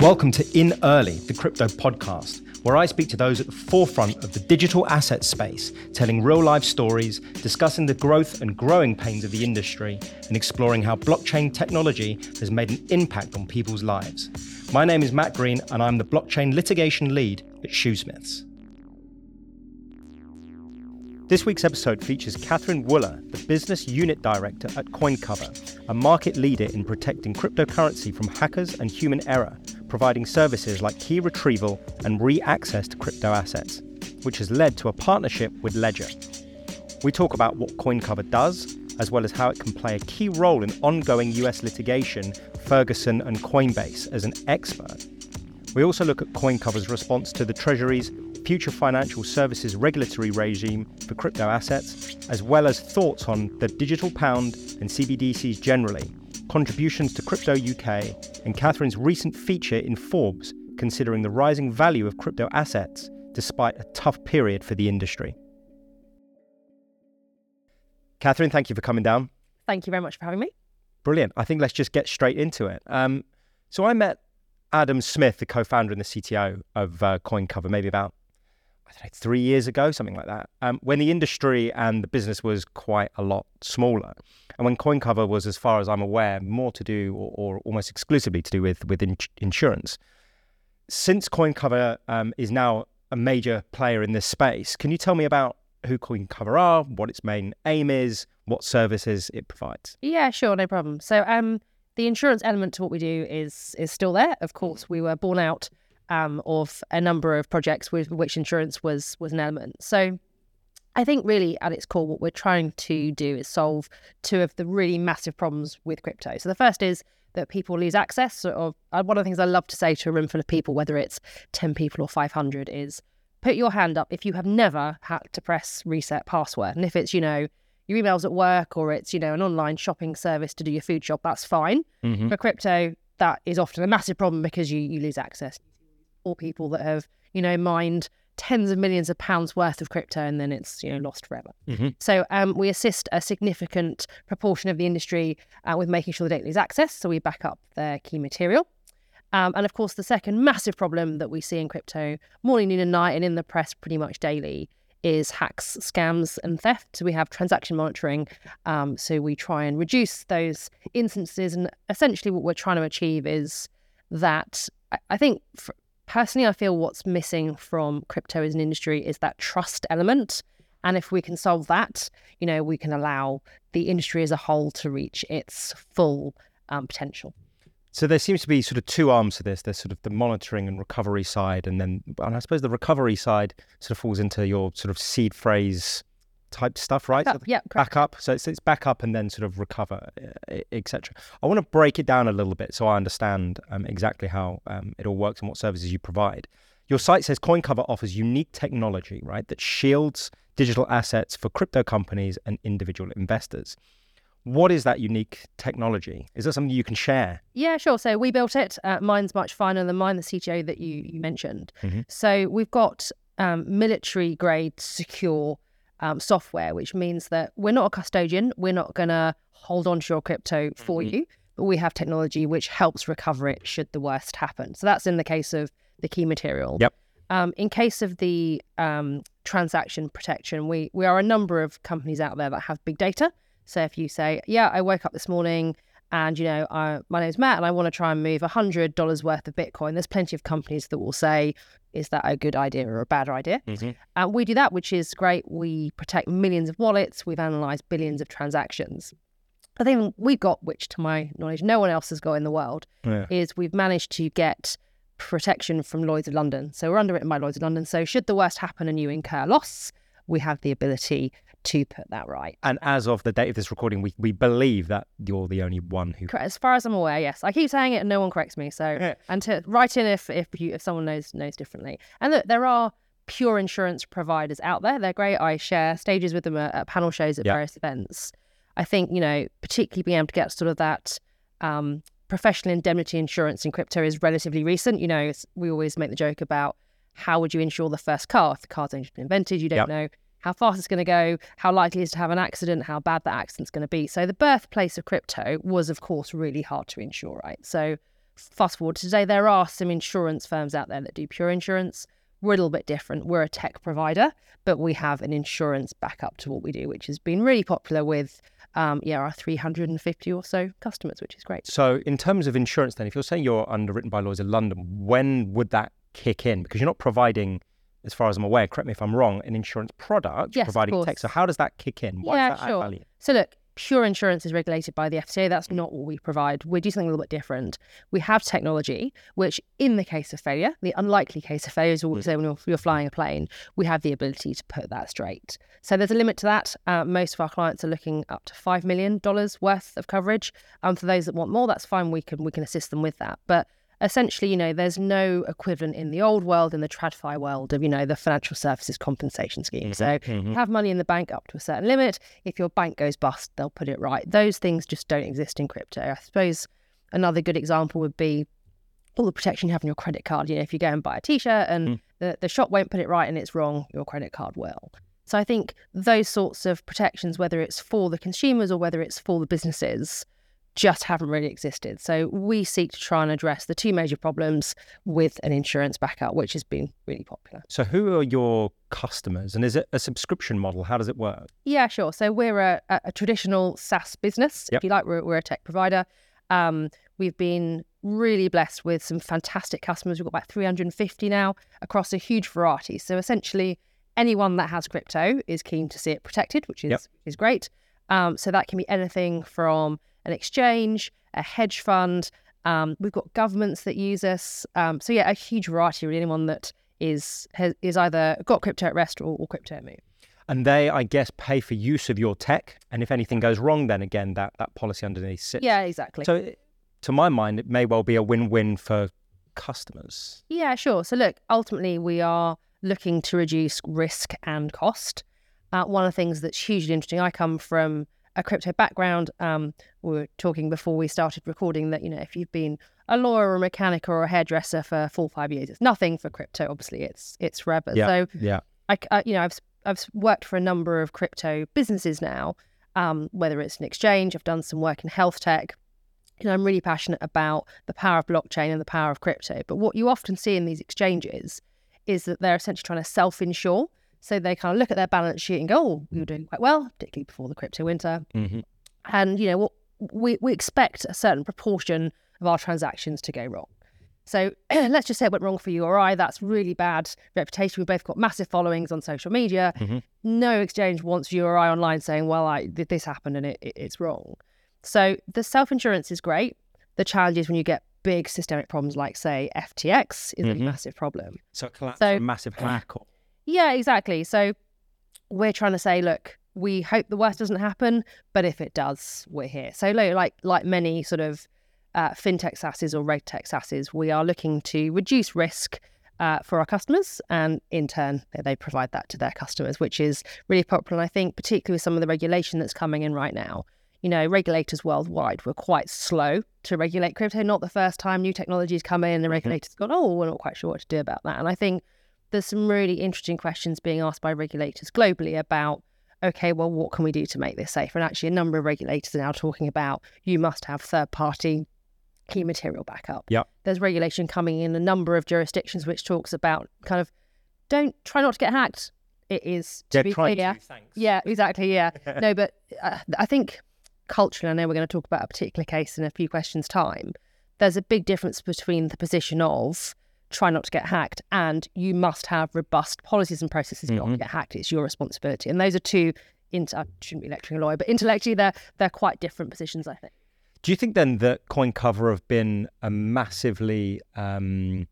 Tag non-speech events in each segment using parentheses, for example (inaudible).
Welcome to In Early, the crypto podcast, where I speak to those at the forefront of the digital asset space, telling real life stories, discussing the growth and growing pains of the industry, and exploring how blockchain technology has made an impact on people's lives. My name is Matt Green, and I'm the blockchain litigation lead at Shoosmiths. This week's episode features Katharine Wooller, the business unit director at CoinCover, a market leader in protecting cryptocurrency from hackers and human error, providing services like key retrieval and re access to crypto assets, which has led to a partnership with Ledger. We talk about what CoinCover does, as well as how it can play a key role in ongoing US litigation, Ferguson and Coinbase as an expert. We also look at CoinCover's response to the Treasury's future financial services regulatory regime for crypto assets, as well as thoughts on the digital pound and CBDCs generally, contributions to Crypto UK, and Katharine's recent feature in Forbes considering the rising value of crypto assets despite a tough period for the industry. Katharine, thank you for coming down. Thank you very much for having me. Brilliant. I think let's just get straight into it. Um, so I met Adam Smith, the co-founder and the CTO of uh, CoinCover, maybe about know, three years ago, something like that, um, when the industry and the business was quite a lot smaller. And when CoinCover was, as far as I'm aware, more to do or, or almost exclusively to do with, with in- insurance. Since CoinCover um, is now a major player in this space, can you tell me about who CoinCover are, what its main aim is, what services it provides? Yeah, sure, no problem. So, um, the insurance element to what we do is is still there. Of course, we were born out um, of a number of projects with which insurance was was an element. So I think really at its core, what we're trying to do is solve two of the really massive problems with crypto. So the first is that people lose access. Or uh, one of the things I love to say to a room full of people, whether it's ten people or five hundred, is put your hand up if you have never had to press reset password, and if it's you know your emails at work or it's you know an online shopping service to do your food shop, that's fine. Mm-hmm. For crypto, that is often a massive problem because you you lose access or people that have, you know, mined tens of millions of pounds worth of crypto and then it's you know lost forever. Mm-hmm. So um, we assist a significant proportion of the industry uh, with making sure the data is accessed. So we back up their key material. Um, and of course, the second massive problem that we see in crypto morning, noon, and night, and in the press pretty much daily, is hacks, scams, and theft. So we have transaction monitoring. Um, so we try and reduce those instances. And essentially, what we're trying to achieve is that I think personally, I feel what's missing from crypto as an industry is that trust element. And if we can solve that, you know, we can allow the industry as a whole to reach its full um, potential. So there seems to be sort of two arms to this. There's sort of the monitoring and recovery side, and then, and I suppose the recovery side sort of falls into your sort of seed phrase type stuff, right? Backup, yeah, correct. back up. So it's, it's back up and then sort of recover, etc. I want to break it down a little bit so I understand um, exactly how um, it all works and what services you provide. Your site says CoinCover offers unique technology, right, that shields digital assets for crypto companies and individual investors. What is that unique technology? Is that something you can share? Yeah, sure. So we built it. Uh, mine's much finer than mine, the CTO that you, you mentioned. Mm-hmm. So we've got um, military grade secure um, software, which means that we're not a custodian. We're not going to hold on to your crypto for mm-hmm. you, but we have technology which helps recover it should the worst happen. So that's in the case of the key material. Yep. Um, in case of the um, transaction protection, we we are a number of companies out there that have big data. So if you say, yeah, I woke up this morning and you know, I, my name's Matt, and I want to try and move hundred dollars worth of Bitcoin. There's plenty of companies that will say, "Is that a good idea or a bad idea?" Mm-hmm. And we do that, which is great. We protect millions of wallets. We've analysed billions of transactions. I think we've got, which to my knowledge, no one else has got in the world, yeah. is we've managed to get protection from Lloyd's of London. So we're underwritten by Lloyd's of London. So should the worst happen and you incur loss, we have the ability to put that right. And as of the date of this recording, we, we believe that you're the only one who. As far as I'm aware, yes. I keep saying it and no one corrects me. So, (laughs) and to write in if if you if someone knows knows differently. And look, there are pure insurance providers out there. They're great. I share stages with them at, at panel shows at yep. various events. I think you know, particularly being able to get sort of that. Um, professional indemnity insurance in crypto is relatively recent. You know, we always make the joke about how would you insure the first car if the car's only been invented? You don't yep. know how fast it's going to go, how likely it is to have an accident, how bad that accident's going to be. So the birthplace of crypto was, of course, really hard to insure, right? So fast forward to today, there are some insurance firms out there that do pure insurance. We're a little bit different. We're a tech provider, but we have an insurance backup to what we do, which has been really popular with um, yeah, our 350 or so customers, which is great. So, in terms of insurance, then, if you're saying you're underwritten by Lloyd's of London, when would that kick in? Because you're not providing, as far as I'm aware, correct me if I'm wrong, an insurance product, yes, providing tech. So, how does that kick in? Why yeah, sure. So, look, pure insurance is regulated by the FCA. That's not what we provide. We do something a little bit different. We have technology, which, in the case of failure, the unlikely case of failure is we say when you're, you're, flying a plane, we have the ability to put that straight. So there's a limit to that. Uh, most of our clients are looking up to five million dollars worth of coverage. Um, for those that want more, that's fine. We can we can assist them with that. But essentially, you know, there's no equivalent in the old world, in the TradFi world of, you know, the financial services compensation scheme. Mm-hmm, so mm-hmm. have money in the bank up to a certain limit. If your bank goes bust, they'll put it right. Those things just don't exist in crypto. I suppose another good example would be all the protection you have on your credit card. You know, if you go and buy a t-shirt and mm. the, the shop won't put it right and it's wrong, your credit card will. So I think those sorts of protections, whether it's for the consumers or whether it's for the businesses, just haven't really existed. So we seek to try and address the two major problems with an insurance backup, which has been really popular. So who are your customers and is it a subscription model? How does it work? Yeah, sure. So we're a, a traditional SaaS business, yep. if you like. We're, we're a tech provider. Um, we've been really blessed with some fantastic customers. We've got about 350 now across a huge variety. So essentially, anyone that has crypto is keen to see it protected, which is yep. is great. Um, so that can be anything from an exchange, a hedge fund. Um, we've got governments that use us. Um, so yeah, a huge variety. Really, anyone that is has, is either got crypto at rest or, or crypto at move. And they, I guess, pay for use of your tech. And if anything goes wrong, then again, that that policy underneath sits. Yeah, exactly. So, to my mind, it may well be a win-win for customers. Yeah, sure. So look, ultimately, we are looking to reduce risk and cost. Uh, one of the things that's hugely interesting. I come from a crypto background. Um, we were talking before we started recording that you know if you've been a lawyer or a mechanic or a hairdresser for four five years, it's nothing for crypto. Obviously, it's it's forever. Yeah, so yeah, I uh, you know I've I've worked for a number of crypto businesses now. Um, whether it's an exchange, I've done some work in health tech. You know, I'm really passionate about the power of blockchain and the power of crypto. But what you often see in these exchanges is that they're essentially trying to self-insure. So they kind of look at their balance sheet and go, "Oh, we were doing quite well, particularly before the crypto winter." Mm-hmm. And you know, we we expect a certain proportion of our transactions to go wrong. So (clears throat) let's just say it went wrong for you or I. That's really bad reputation. We've both got massive followings on social media. Mm-hmm. No exchange wants you or I online saying, "Well, I this happened and it, it, it's wrong." So the self insurance is great. The challenge is when you get big systemic problems like, say, FTX is mm-hmm. a massive problem. So, collapse so, a massive hack. Or... Yeah, exactly. So we're trying to say, look, we hope the worst doesn't happen, but if it does, we're here. So like like many sort of uh, fintech SaaSes or regtech SaaSes, we are looking to reduce risk uh, for our customers, and in turn, they provide that to their customers, which is really popular. And I think, particularly with some of the regulation that's coming in right now, you know, regulators worldwide were quite slow to regulate crypto. Not the first time new technologies come in, the mm-hmm. regulators mm-hmm. gone, oh, we're not quite sure what to do about that. And I think there's some really interesting questions being asked by regulators globally about okay, well, what can we do to make this safer? And actually, a number of regulators are now talking about you must have third party key material backup. Yeah. There's regulation coming in a number of jurisdictions which talks about kind of don't try not to get hacked. It is to yeah, be clear. To, yeah, exactly. Yeah. (laughs) no, but uh, I think culturally, I know we're going to talk about a particular case in a few questions' time. There's a big difference between the position of try not to get hacked and you must have robust policies and processes mm-hmm. not to get hacked. It's your responsibility. And those are two, I shouldn't be lecturing a lawyer, but intellectually they're, they're quite different positions, I think. Do you think then that CoinCover have been a massively, um,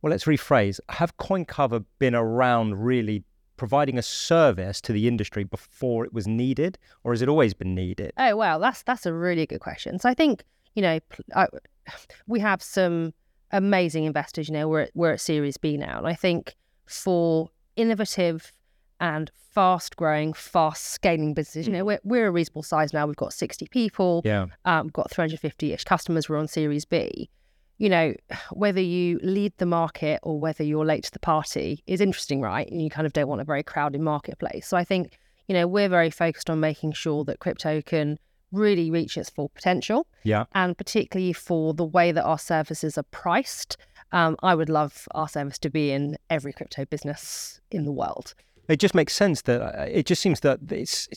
well, let's rephrase, have CoinCover been around really providing a service to the industry before it was needed, or has it always been needed? Oh, well, that's that's a really good question. So I think you know I, (sighs) we have some amazing investors. You know, we're at, we're at Series B now, and I think for innovative and fast growing, fast scaling businesses. You know, mm-hmm. we're, we're a reasonable size now. We've got 60 people. Yeah. Um, we've got 350 ish customers. We're on Series B. You know, whether you lead the market or whether you're late to the party is interesting, right? And you kind of don't want a very crowded marketplace. So I think, you know, we're very focused on making sure that crypto can really reach its full potential. Yeah. And particularly for the way that our services are priced, um, I would love our service to be in every crypto business in the world. It just makes sense that uh, it just seems that it's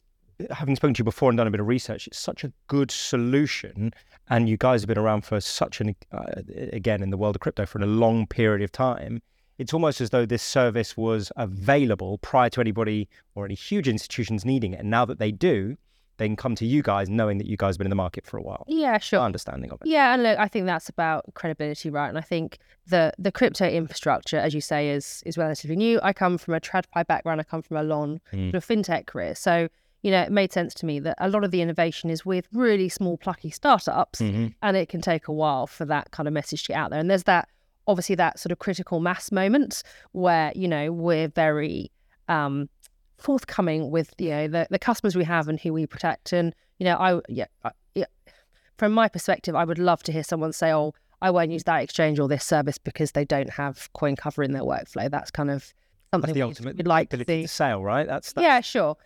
having spoken to you before and done a bit of research, it's such a good solution. And you guys have been around for such an, uh, again, in the world of crypto for a long period of time. It's almost as though this service was available prior to anybody or any huge institutions needing it. And now that they do, they can come to you guys knowing that you guys have been in the market for a while. Yeah, sure. Understanding of it. Yeah, and look, I think that's about credibility, right? And I think the the crypto infrastructure, as you say, is is relatively new. I come from a TradFi background. I come from a long Mm. sort of fintech career, so you know it made sense to me that a lot of the innovation is with really small, plucky startups, Mhm. and it can take a while for that kind of message to get out there. And there's that obviously that sort of critical mass moment where you know we're very um forthcoming with you know the, the customers we have and who we protect. And you know i yeah, I, yeah from my perspective i would love to hear someone say oh i won't use that exchange or this service because they don't have CoinCover in their workflow. That's kind of something That's the we'd- ultimate we'd like to see. to sale, right? That's, that's yeah sure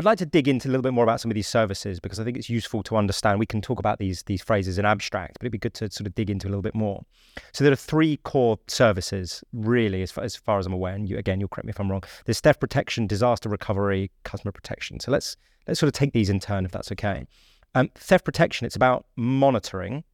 I'd like to dig into a little bit more about some of these services because I think it's useful to understand. We can talk about these these phrases in abstract, but it'd be good to sort of dig into a little bit more. So there are three core services, really, as far as, far as I'm aware. And you, again, you'll correct me if I'm wrong. There's theft protection, disaster recovery, customer protection. So let's let's sort of take these in turn, if that's okay. Um, theft protection, it's about monitoring.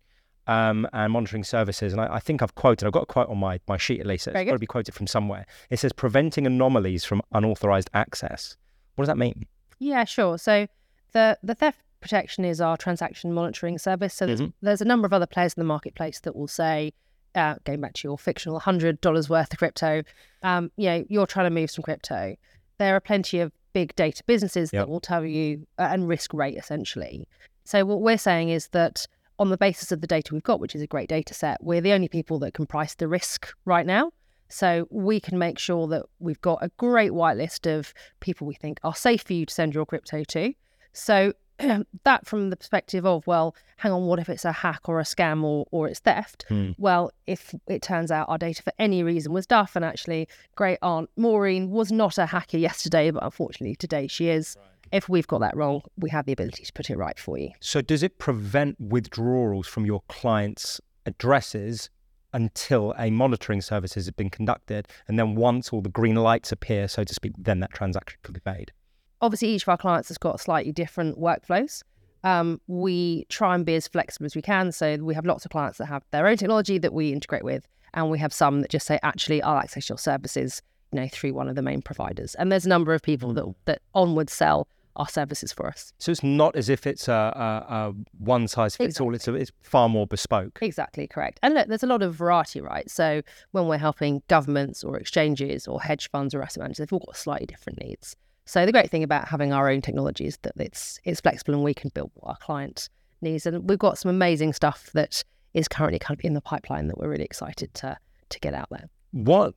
Um, and monitoring services, and I, I think I've quoted. I've got a quote on my, my sheet at least. It's got to be quoted from somewhere. It says preventing anomalies from unauthorized access. What does that mean? Yeah, sure. So the the theft protection is our transaction monitoring service. So there's, Mhm. there's a number of other players in the marketplace that will say, uh, going back to your fictional hundred dollars worth of crypto, um, you know, you're trying to move some crypto. There are plenty of big data businesses Yep. that will tell you uh, and risk rate essentially. So what we're saying is that on the basis of the data we've got, which is a great data set, we're the only people that can price the risk right now. So we can make sure that we've got a great whitelist of people we think are safe for you to send your crypto to. So (clears throat) that from the perspective of, well, hang on, what if it's a hack or a scam or, or it's theft? Hmm. Well, if it turns out our data for any reason was duff and actually great aunt Maureen was not a hacker yesterday, but unfortunately today she is. If we've got that wrong, we have the ability to put it right for you. So does it prevent withdrawals from your clients' addresses until a monitoring service has been conducted, and then once all the green lights appear, so to speak, then that transaction can be made? obviously each of our clients has got slightly different workflows. Um, we try and be as flexible as we can. So we have lots of clients that have their own technology that we integrate with, and we have some that just say, actually, I'll access your services, you know, through one of the main providers. And there's a number of people that that onward sell our services for us. So it's not as if it's a, a, a one size fits all. It's a, it's far more bespoke. Exactly correct. And look, there's a lot of variety, right? So when we're helping governments or exchanges or hedge funds or asset managers, they've all got slightly different needs. So the great thing about having our own technology is that it's it's flexible and we can build what our client needs. And we've got some amazing stuff that is currently kind of in the pipeline that we're really excited to to get out there. What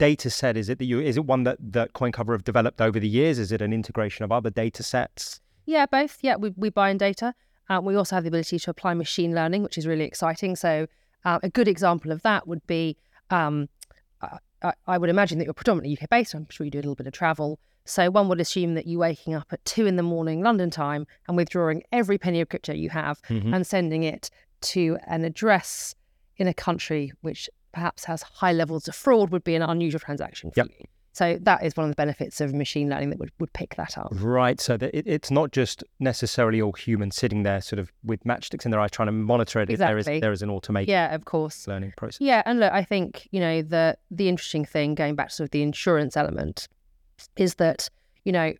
data set is it that you? Is it one that that CoinCover have developed over the years? Is it an integration of other data sets? Yeah, both. Yeah, we, we buy in data. Um, we also have the ability to apply machine learning, which is really exciting. So, uh, a good example of that would be um, I, I- would imagine that you're predominantly UK based. I'm sure you do a little bit of travel. So, one would assume that you're waking up at two in the morning London time and withdrawing every penny of crypto you have Mhm. and sending it to an address in a country which perhaps has high levels of fraud would be an unusual transaction for Yep. you. So, that is one of the benefits of machine learning that would, would pick that up. Right. So that it, it's not just necessarily all humans sitting there, sort of with matchsticks in their eyes, trying to monitor it. There is Exactly. there is an automated Yeah, of course. learning process. Yeah, and look, I think you know the the interesting thing going back to sort of the insurance element is that you know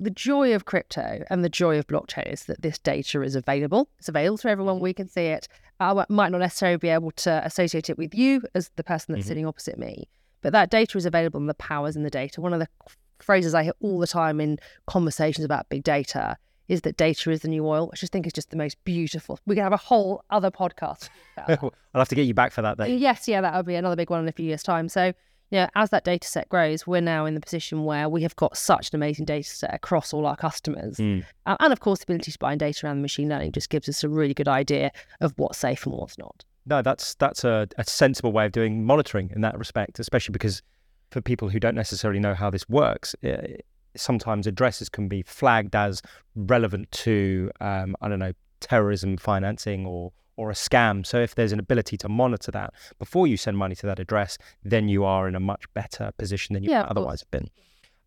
the joy of crypto and the joy of blockchain is that this data is available. It's available to everyone. We can see it. I might not necessarily be able to associate it with you as the person that's Mhm. sitting opposite me, but that data is available and the powers in the data. One of the phrases I hear all the time in conversations about big data is that data is the new oil, which I just think is just the most beautiful. We can have a whole other podcast. (laughs) I'll have to get you back for that then. Yes, yeah, that would be another big one in a few years' time. So, know, as that data set grows, we're now in the position where we have got such an amazing data set across all our customers. Mm. Uh, and of course, the ability to bind data around the machine learning just gives us a really good idea of what's safe and what's not. No, that's that's a, a sensible way of doing monitoring in that respect, especially because for people who don't necessarily know how this works, eh, sometimes addresses can be flagged as relevant to, um, I don't know, terrorism financing or or a scam. So if there's an ability to monitor that before you send money to that address, then you are in a much better position than you Yeah, might of course. otherwise have been.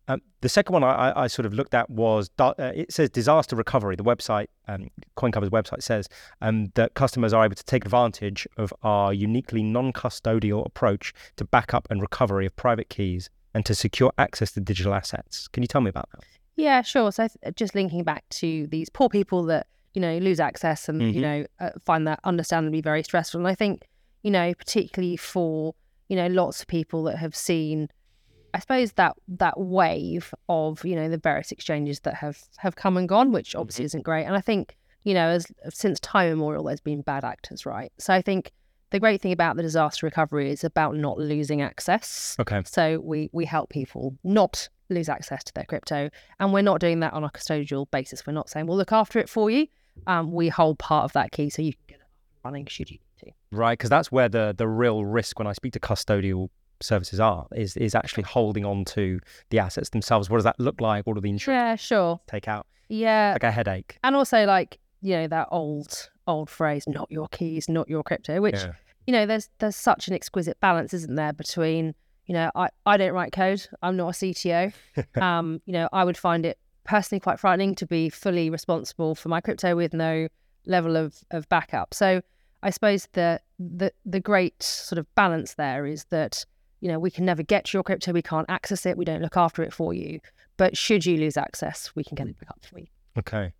Um, the second one I, I- sort of looked at was uh, it says disaster recovery. The website, um, CoinCover's website says um, that customers are able to take advantage of our uniquely non-custodial approach to backup and recovery of private keys and to secure access to digital assets. Can you tell me about that? Yeah, sure. So just linking back to these poor people that you know lose access and Mhm. you know uh, find that understandably very stressful. And I think you know particularly for you know lots of people that have seen, I suppose that that wave of you know the various exchanges that have have come and gone, which obviously isn't great. And I think you know as since time immemorial, there's been bad actors, right? So I think the great thing about the disaster recovery is about not losing access. Okay. So we we help people not lose access to their crypto, and we're not doing that on a custodial basis. We're not saying we'll look after it for you. Um, we hold part of that key so you can get it running should you need to. Right, because that's where the the real risk when I speak to custodial services are is is actually holding on to the assets themselves. What does that look like? What are the insurance Yeah, sure. take out? Yeah, Like a headache. and also like you know that old old phrase, "not your keys, not your crypto," which Yeah. you know there's there's such an exquisite balance, isn't there, between you know I I don't write code, I'm not a CTO. (laughs) um, you know I would find it personally quite frightening to be fully responsible for my crypto with no level of of backup. So I suppose the the the great sort of balance there is that you know we can never get your crypto, we can't access it, we don't look after it for you. But should you lose access, we can get it back up for you. Okay.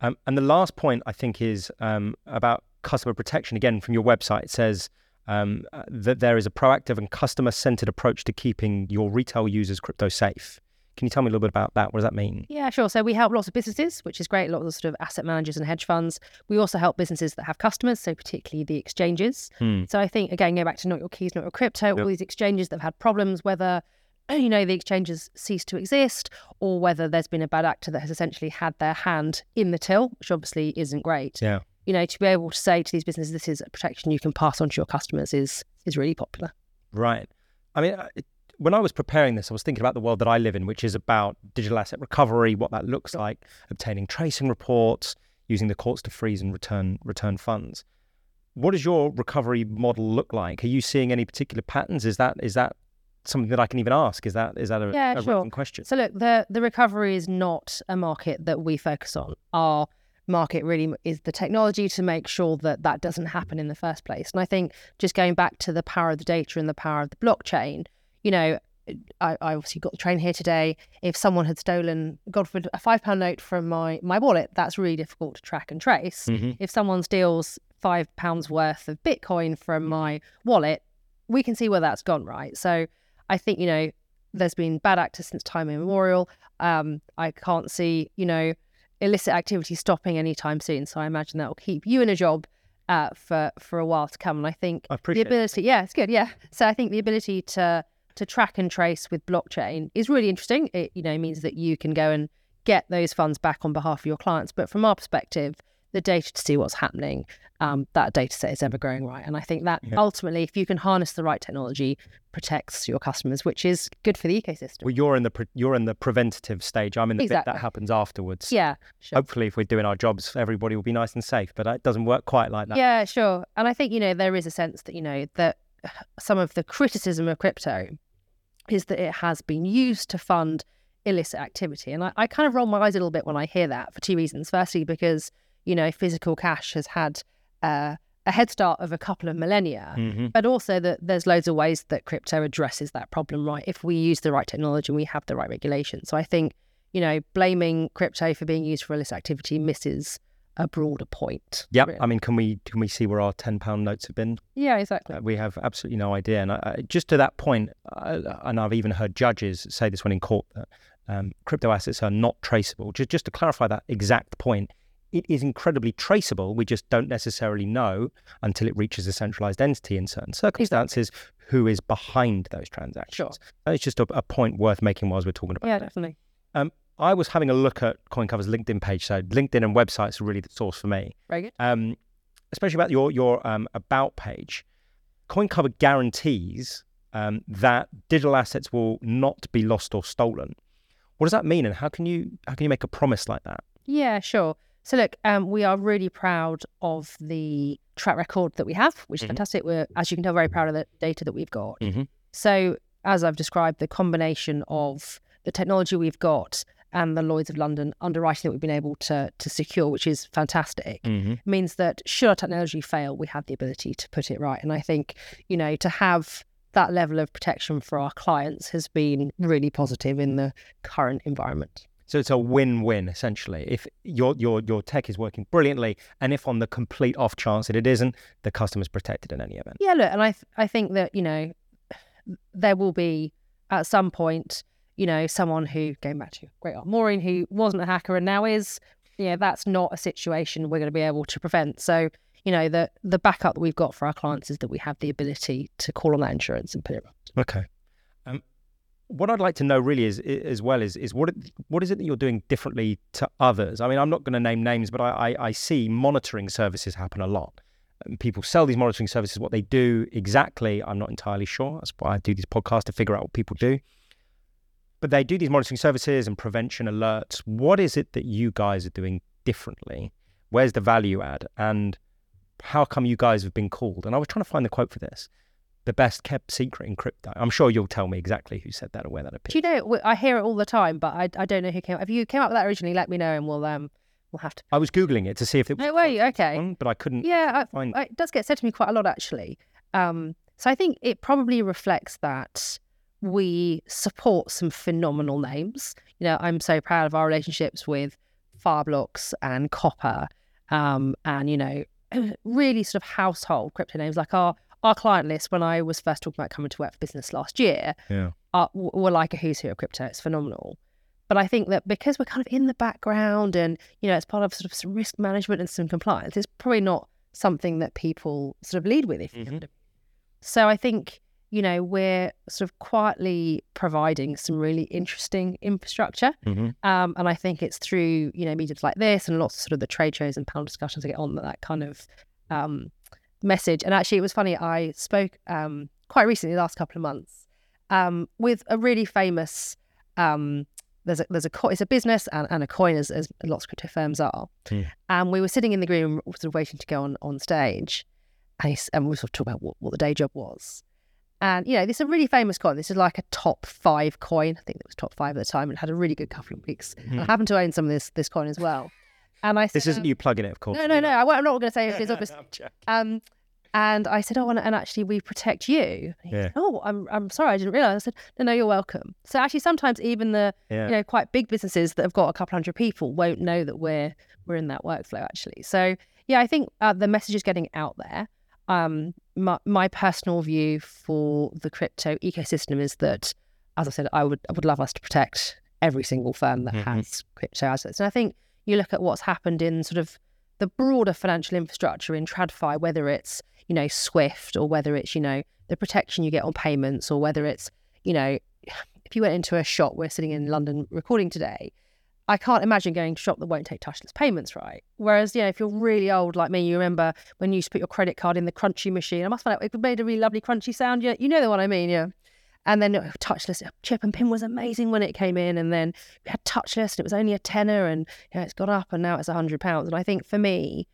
Um, and the last point I think is um, about customer protection. Again, from your website, it says um, that there is a proactive and customer centered approach to keeping your retail users crypto safe. Can you tell me a little bit about that? What does that mean? Yeah, sure. So we help lots of businesses, which is great. Lots of sort of asset managers and hedge funds. We also help businesses that have customers, so particularly the exchanges. Hmm. So I think again, go back to not your keys, not your crypto. All these exchanges that have had problems, whether (clears throat) you know the exchanges cease to exist, or whether there's been a bad actor that has essentially had their hand in the till, which obviously isn't great. Yeah. You know, to be able to say to these businesses, this is a protection you can pass on to your customers is is really popular. Right. I mean, it- when I was preparing this, I was thinking about the world that I live in, which is about digital asset recovery, what that looks like, obtaining tracing reports, using the courts to freeze and return return funds. What does your recovery model look like? Are you seeing any particular patterns? Is that is that something that I can even ask? Is that is that a, Yeah, a sure. question? So look, the the recovery is not a market that we focus on. Our market really is the technology to make sure that that doesn't happen in the first place. And I think just going back to the power of the data and the power of the blockchain, you know, I, I obviously got the train here today. If someone had stolen, God forbid, a five pound note from my my wallet, that's really difficult to track and trace. Mhm. If someone steals five pounds worth of Bitcoin from my wallet, we can see where that's gone, right? So I think you know there's been bad actors since time immemorial. Um, I can't see you know illicit activity stopping anytime soon. So I imagine that will keep you in a job uh, for for a while to come. And I think I the appreciate it. ability, yeah, it's good, yeah. So I think the ability to to track and trace with blockchain is really interesting. It you know means that you can go and get those funds back on behalf of your clients. But from our perspective, the data to see what's happening, um, that data set is ever growing, right? And I think that Yeah. ultimately, if you can harness the right technology, protects your customers, which is good for the ecosystem. Well, you're in the pre- you're in the preventative stage. I'm in the bit that happens afterwards. yeah, sure. Hopefully, if we're doing our jobs, everybody will be nice and safe. But it doesn't work quite like that. Yeah, sure. And I think, you know, there is a sense that, you know, that (sighs) some of the criticism of crypto is that it has been used to fund illicit activity. And I, I kind of roll my eyes a little bit when I hear that for two reasons. Firstly, because, you know, physical cash has had uh, a head start of a couple of millennia. hmm But also that there's loads of ways that crypto addresses that problem, right? If we use the right technology and we have the right regulation. So I think, you know, blaming crypto for being used for illicit activity misses a broader point. Yeah, really. I mean, can we can we see where our ten pound notes have been? Yeah, exactly. Uh, we have absolutely no idea. And I, I, just to that point, uh, and I've even heard judges say this when in court that um, crypto assets are not traceable. Just just to clarify that exact point, it is incredibly traceable. We just don't necessarily know until it reaches a centralized entity in certain circumstances who is behind those transactions. Sure. It's just a, a point worth making whilst we're talking about Yeah, that. definitely. I was having a look at CoinCover's LinkedIn page. So LinkedIn and websites are really the source for me Very good. um, especially about your your um, about page, CoinCover guarantees um, that digital assets will not be lost or stolen. What does that mean, and how can you how can you make a promise like that? Yeah, sure. So look, um, we are really proud of the track record that we have, which is Mhm. fantastic. We're, as you can tell, very proud of the data that we've got. Mhm. So, as I've described, the combination of the technology we've got and the Lloyd's of London underwriting that we've been able to to secure, which is fantastic, Mm-hmm. means that should our technology fail, we have the ability to put it right. And I think you know to have that level of protection for our clients has been really positive in the current environment. So it's a win-win essentially. If your your your tech is working brilliantly, and if on the complete off chance that it isn't, the customer's protected in any event. Yeah, look, and I th- I think that you know there will be at some point, you know, someone who going back to Great Art Maureen who wasn't a hacker and now is. Yeah, that's not a situation we're going to be able to prevent. So you know the the backup that we've got for our clients is that we have the ability to call on that insurance and put it right. Okay. Um, what I'd like to know really is, as well is is what what is it that you're doing differently to others? I mean, I'm not going to name names, but I, I, I see monitoring services happen a lot. People sell these monitoring services. What they do exactly, I'm not entirely sure. That's why I do these podcasts to figure out what people do. But they do these monitoring services and prevention alerts. What is it that you guys are doing differently? Where's the value add? And how come you guys have been called? And I was trying to find the quote for this the best kept secret in crypto. I'm sure you'll tell me exactly who said that or where that Do appeared. you know? I hear it all the time, but I, I don't know who came. If you came up with that originally, let me know, and we'll um we'll have to. I was googling it to see if it was were you okay? one, but I couldn't Yeah, find. I, it does get said to me quite a lot actually. Um, so I think it probably reflects that we support some phenomenal names. You know, I'm so proud of our relationships with Fireblocks and Copper, um, and you know, (clears throat) really sort of household crypto names like our our client list. When I was first talking about coming to work for business last year, Yeah. are, were like a who's who of crypto. It's phenomenal. But I think that because we're kind of in the background and, you know, it's part of sort of some risk management and some compliance, it's probably not something that people sort of lead with. If you Mhm. So I think, you know, we're sort of quietly providing some really interesting infrastructure. Mhm. Um, and I think it's through, you know, meetings like this and lots of sort of the trade shows and panel discussions I get on that, that kind of um, message. And actually, it was funny. I spoke um, quite recently, the last couple of months, um, with a really famous. Um, there's a there's a co- it's a business and, and a coin as, as lots of crypto firms are, Hmm. and we were sitting in the green room, sort of waiting to go on on stage, and, he, and we were sort of talking about what, what the day job was. And you know, this is a really famous coin. This is like a top five coin. I think it was top five at the time, and had a really good couple of weeks. And I happen to own some of this this coin as well. And I said, This isn't you plugging it, of course. no, no, no. I, I'm not going to say it's (laughs) obvious. I'm. Um, and I said, oh, and, and actually, we protect you. And he Yeah. said, oh, I'm, I'm sorry, I didn't realize. I said, no, no, you're welcome. So actually, sometimes even the, Yeah. you know, quite big businesses that have got a couple hundred people won't know that we're we're in that workflow actually. So yeah, I think uh, the message is getting out there. Um, my, my personal view for the crypto ecosystem is that, as I said, I would I would love us to protect every single firm that Mhm. has crypto assets. And I think you look at what's happened in sort of the broader financial infrastructure in TradFi, whether it's you know Swift or whether it's you know the protection you get on payments or whether it's you know (sighs) if you went into a shop, we're sitting in London recording today. I can't imagine going to shop that won't take touchless payments, right? Whereas, you know, if you're really old like me, you remember when you used to put your credit card in the crunchy machine. I must find out it made a really lovely crunchy sound. Yeah, you know the one I mean, yeah. And then uh, touchless chip and pin was amazing when it came in, and then we had touchless, and it was only a tenner, and you know, it's gone up, and now it's a hundred pounds. And I think for me,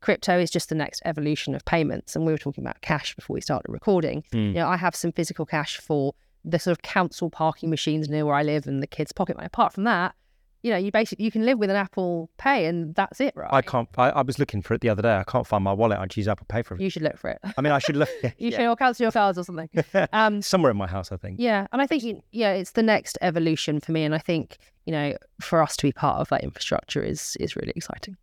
crypto is just the next evolution of payments. And we were talking about cash before we started recording. Mm. You know, I have some physical cash for the sort of council parking machines near where I live and the kids' pocket money. Apart from that, you know, you basically you can live with an Apple Pay and that's it, right? I can't. I, I was looking for it the other day. I can't find my wallet. I'd use Apple Pay for it. You should look for it. I mean, I should look. (laughs) You should all cancel your cards or something. (laughs) Um, Somewhere in my house, I think. yeah, and I think you- yeah, it's the next evolution for me, and I think you know, for us to be part of that infrastructure is is really exciting.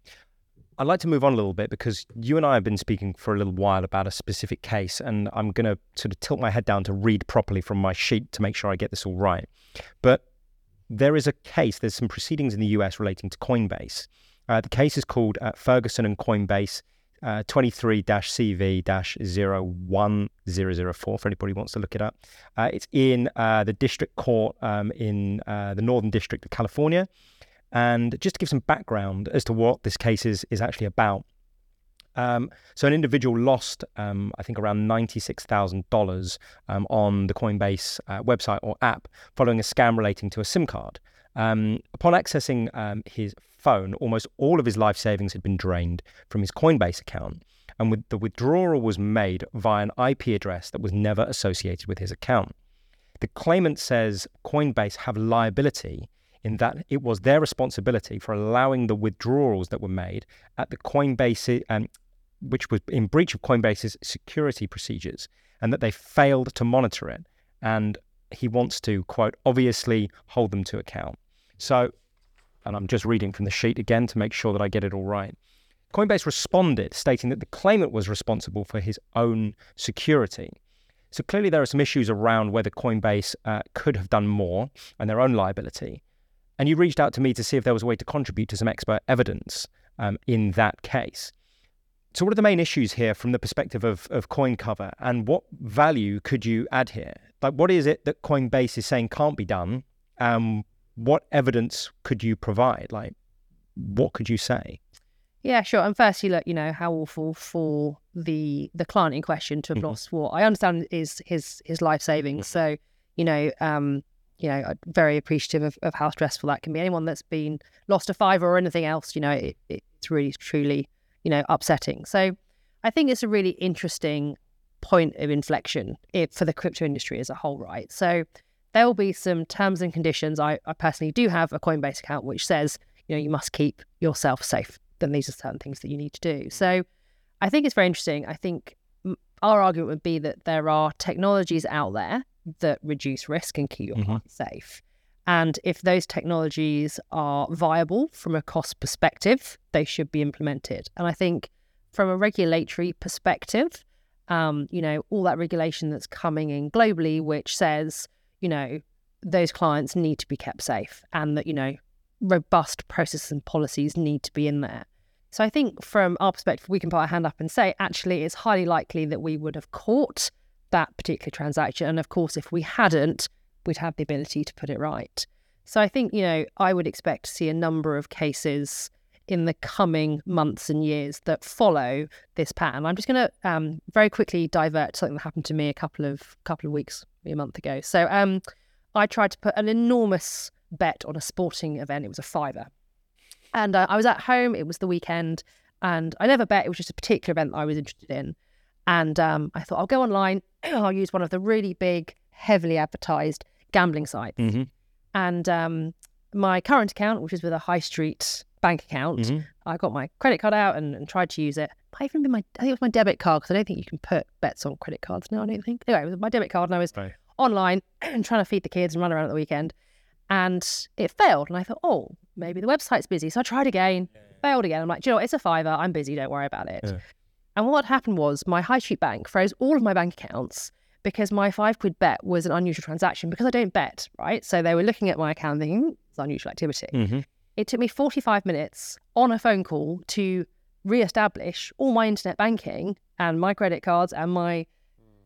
I'd like to move on a little bit because you and I have been speaking for a little while about a specific case, and I'm going to sort of tilt my head down to read properly from my sheet to make sure I get this all right. But there is a case, there's some proceedings in the US relating to Coinbase. Uh, the case is called uh, Ferguson and Coinbase uh, 23 CV 01004 for anybody who wants to look it up. Uh, it's in uh, the district court um, in the Northern District of California. And just to give some background as to what this case is, is actually about. Um, so, an individual lost, um, I think, around $96,000 um, on the Coinbase uh, website or app following a scam relating to a SIM card. Um, upon accessing um, his phone, almost all of his life savings had been drained from his Coinbase account, and with the withdrawal was made via an IP address that was never associated with his account. The claimant says Coinbase have liability in that it was their responsibility for allowing the withdrawals that were made at the Coinbase, um, which was in breach of Coinbase's security procedures, and that they failed to monitor it. And he wants to, quote, obviously hold them to account. So, and I'm just reading from the sheet again to make sure that I get it all right. Coinbase responded, stating that the claimant was responsible for his own security. So clearly, there are some issues around whether Coinbase uh, could have done more and their own liability. And you reached out to me to see if there was a way to contribute to some expert evidence um, in that case. So, what are the main issues here from the perspective of, of CoinCover, and what value could you add here? Like, what is it that Coinbase is saying can't be done? Um, what evidence could you provide? Like, what could you say? Yeah, sure. And firstly, look, you know, how awful for the the client in question to have mm-hmm. lost what I understand is his his life savings. So, you know, um, you know, very appreciative of, of how stressful that can be. Anyone that's been lost a fiver or anything else, you know, it, it's really truly you know, upsetting. So I think it's a really interesting point of inflection for the crypto industry as a whole, right? So there will be some terms and conditions. I, I personally do have a Coinbase account which says, you know, you must keep yourself safe. Then these are certain things that you need to do. So I think it's very interesting. I think our argument would be that there are technologies out there that reduce risk and keep your mm-hmm. safe. And if those technologies are viable from a cost perspective, they should be implemented. And I think from a regulatory perspective, um, you know, all that regulation that's coming in globally, which says, you know, those clients need to be kept safe and that, you know, robust processes and policies need to be in there. So I think from our perspective, we can put our hand up and say, actually, it's highly likely that we would have caught that particular transaction. And of course, if we hadn't, we'd have the ability to put it right. So I think, you know, I would expect to see a number of cases in the coming months and years that follow this pattern. I'm just going to um, very quickly divert to something that happened to me a couple of couple of weeks, a month ago. So um, I tried to put an enormous bet on a sporting event. It was a fiver, and uh, I was at home. It was the weekend, and I never bet. It was just a particular event that I was interested in, and um, I thought I'll go online. (clears throat) I'll use one of the really big, heavily advertised gambling sites. Mm-hmm. And um, my current account, which is with a high street bank account, mm-hmm. I got my credit card out and, and tried to use it. I even been my, I think it was my debit card because I don't think you can put bets on credit cards now. I don't think. Anyway, it was my debit card, and I was right. online and (clears throat) trying to feed the kids and run around at the weekend, and it failed. And I thought, oh, maybe the website's busy. So I tried again, yeah. failed again. I'm like, you know, what? it's a fiver. I'm busy. Don't worry about it. Yeah. And what happened was my high street bank froze all of my bank accounts because my five quid bet was an unusual transaction because I don't bet, right? So they were looking at my account thinking, it's unusual activity. Mm-hmm. It took me 45 minutes on a phone call to re-establish all my internet banking and my credit cards and my,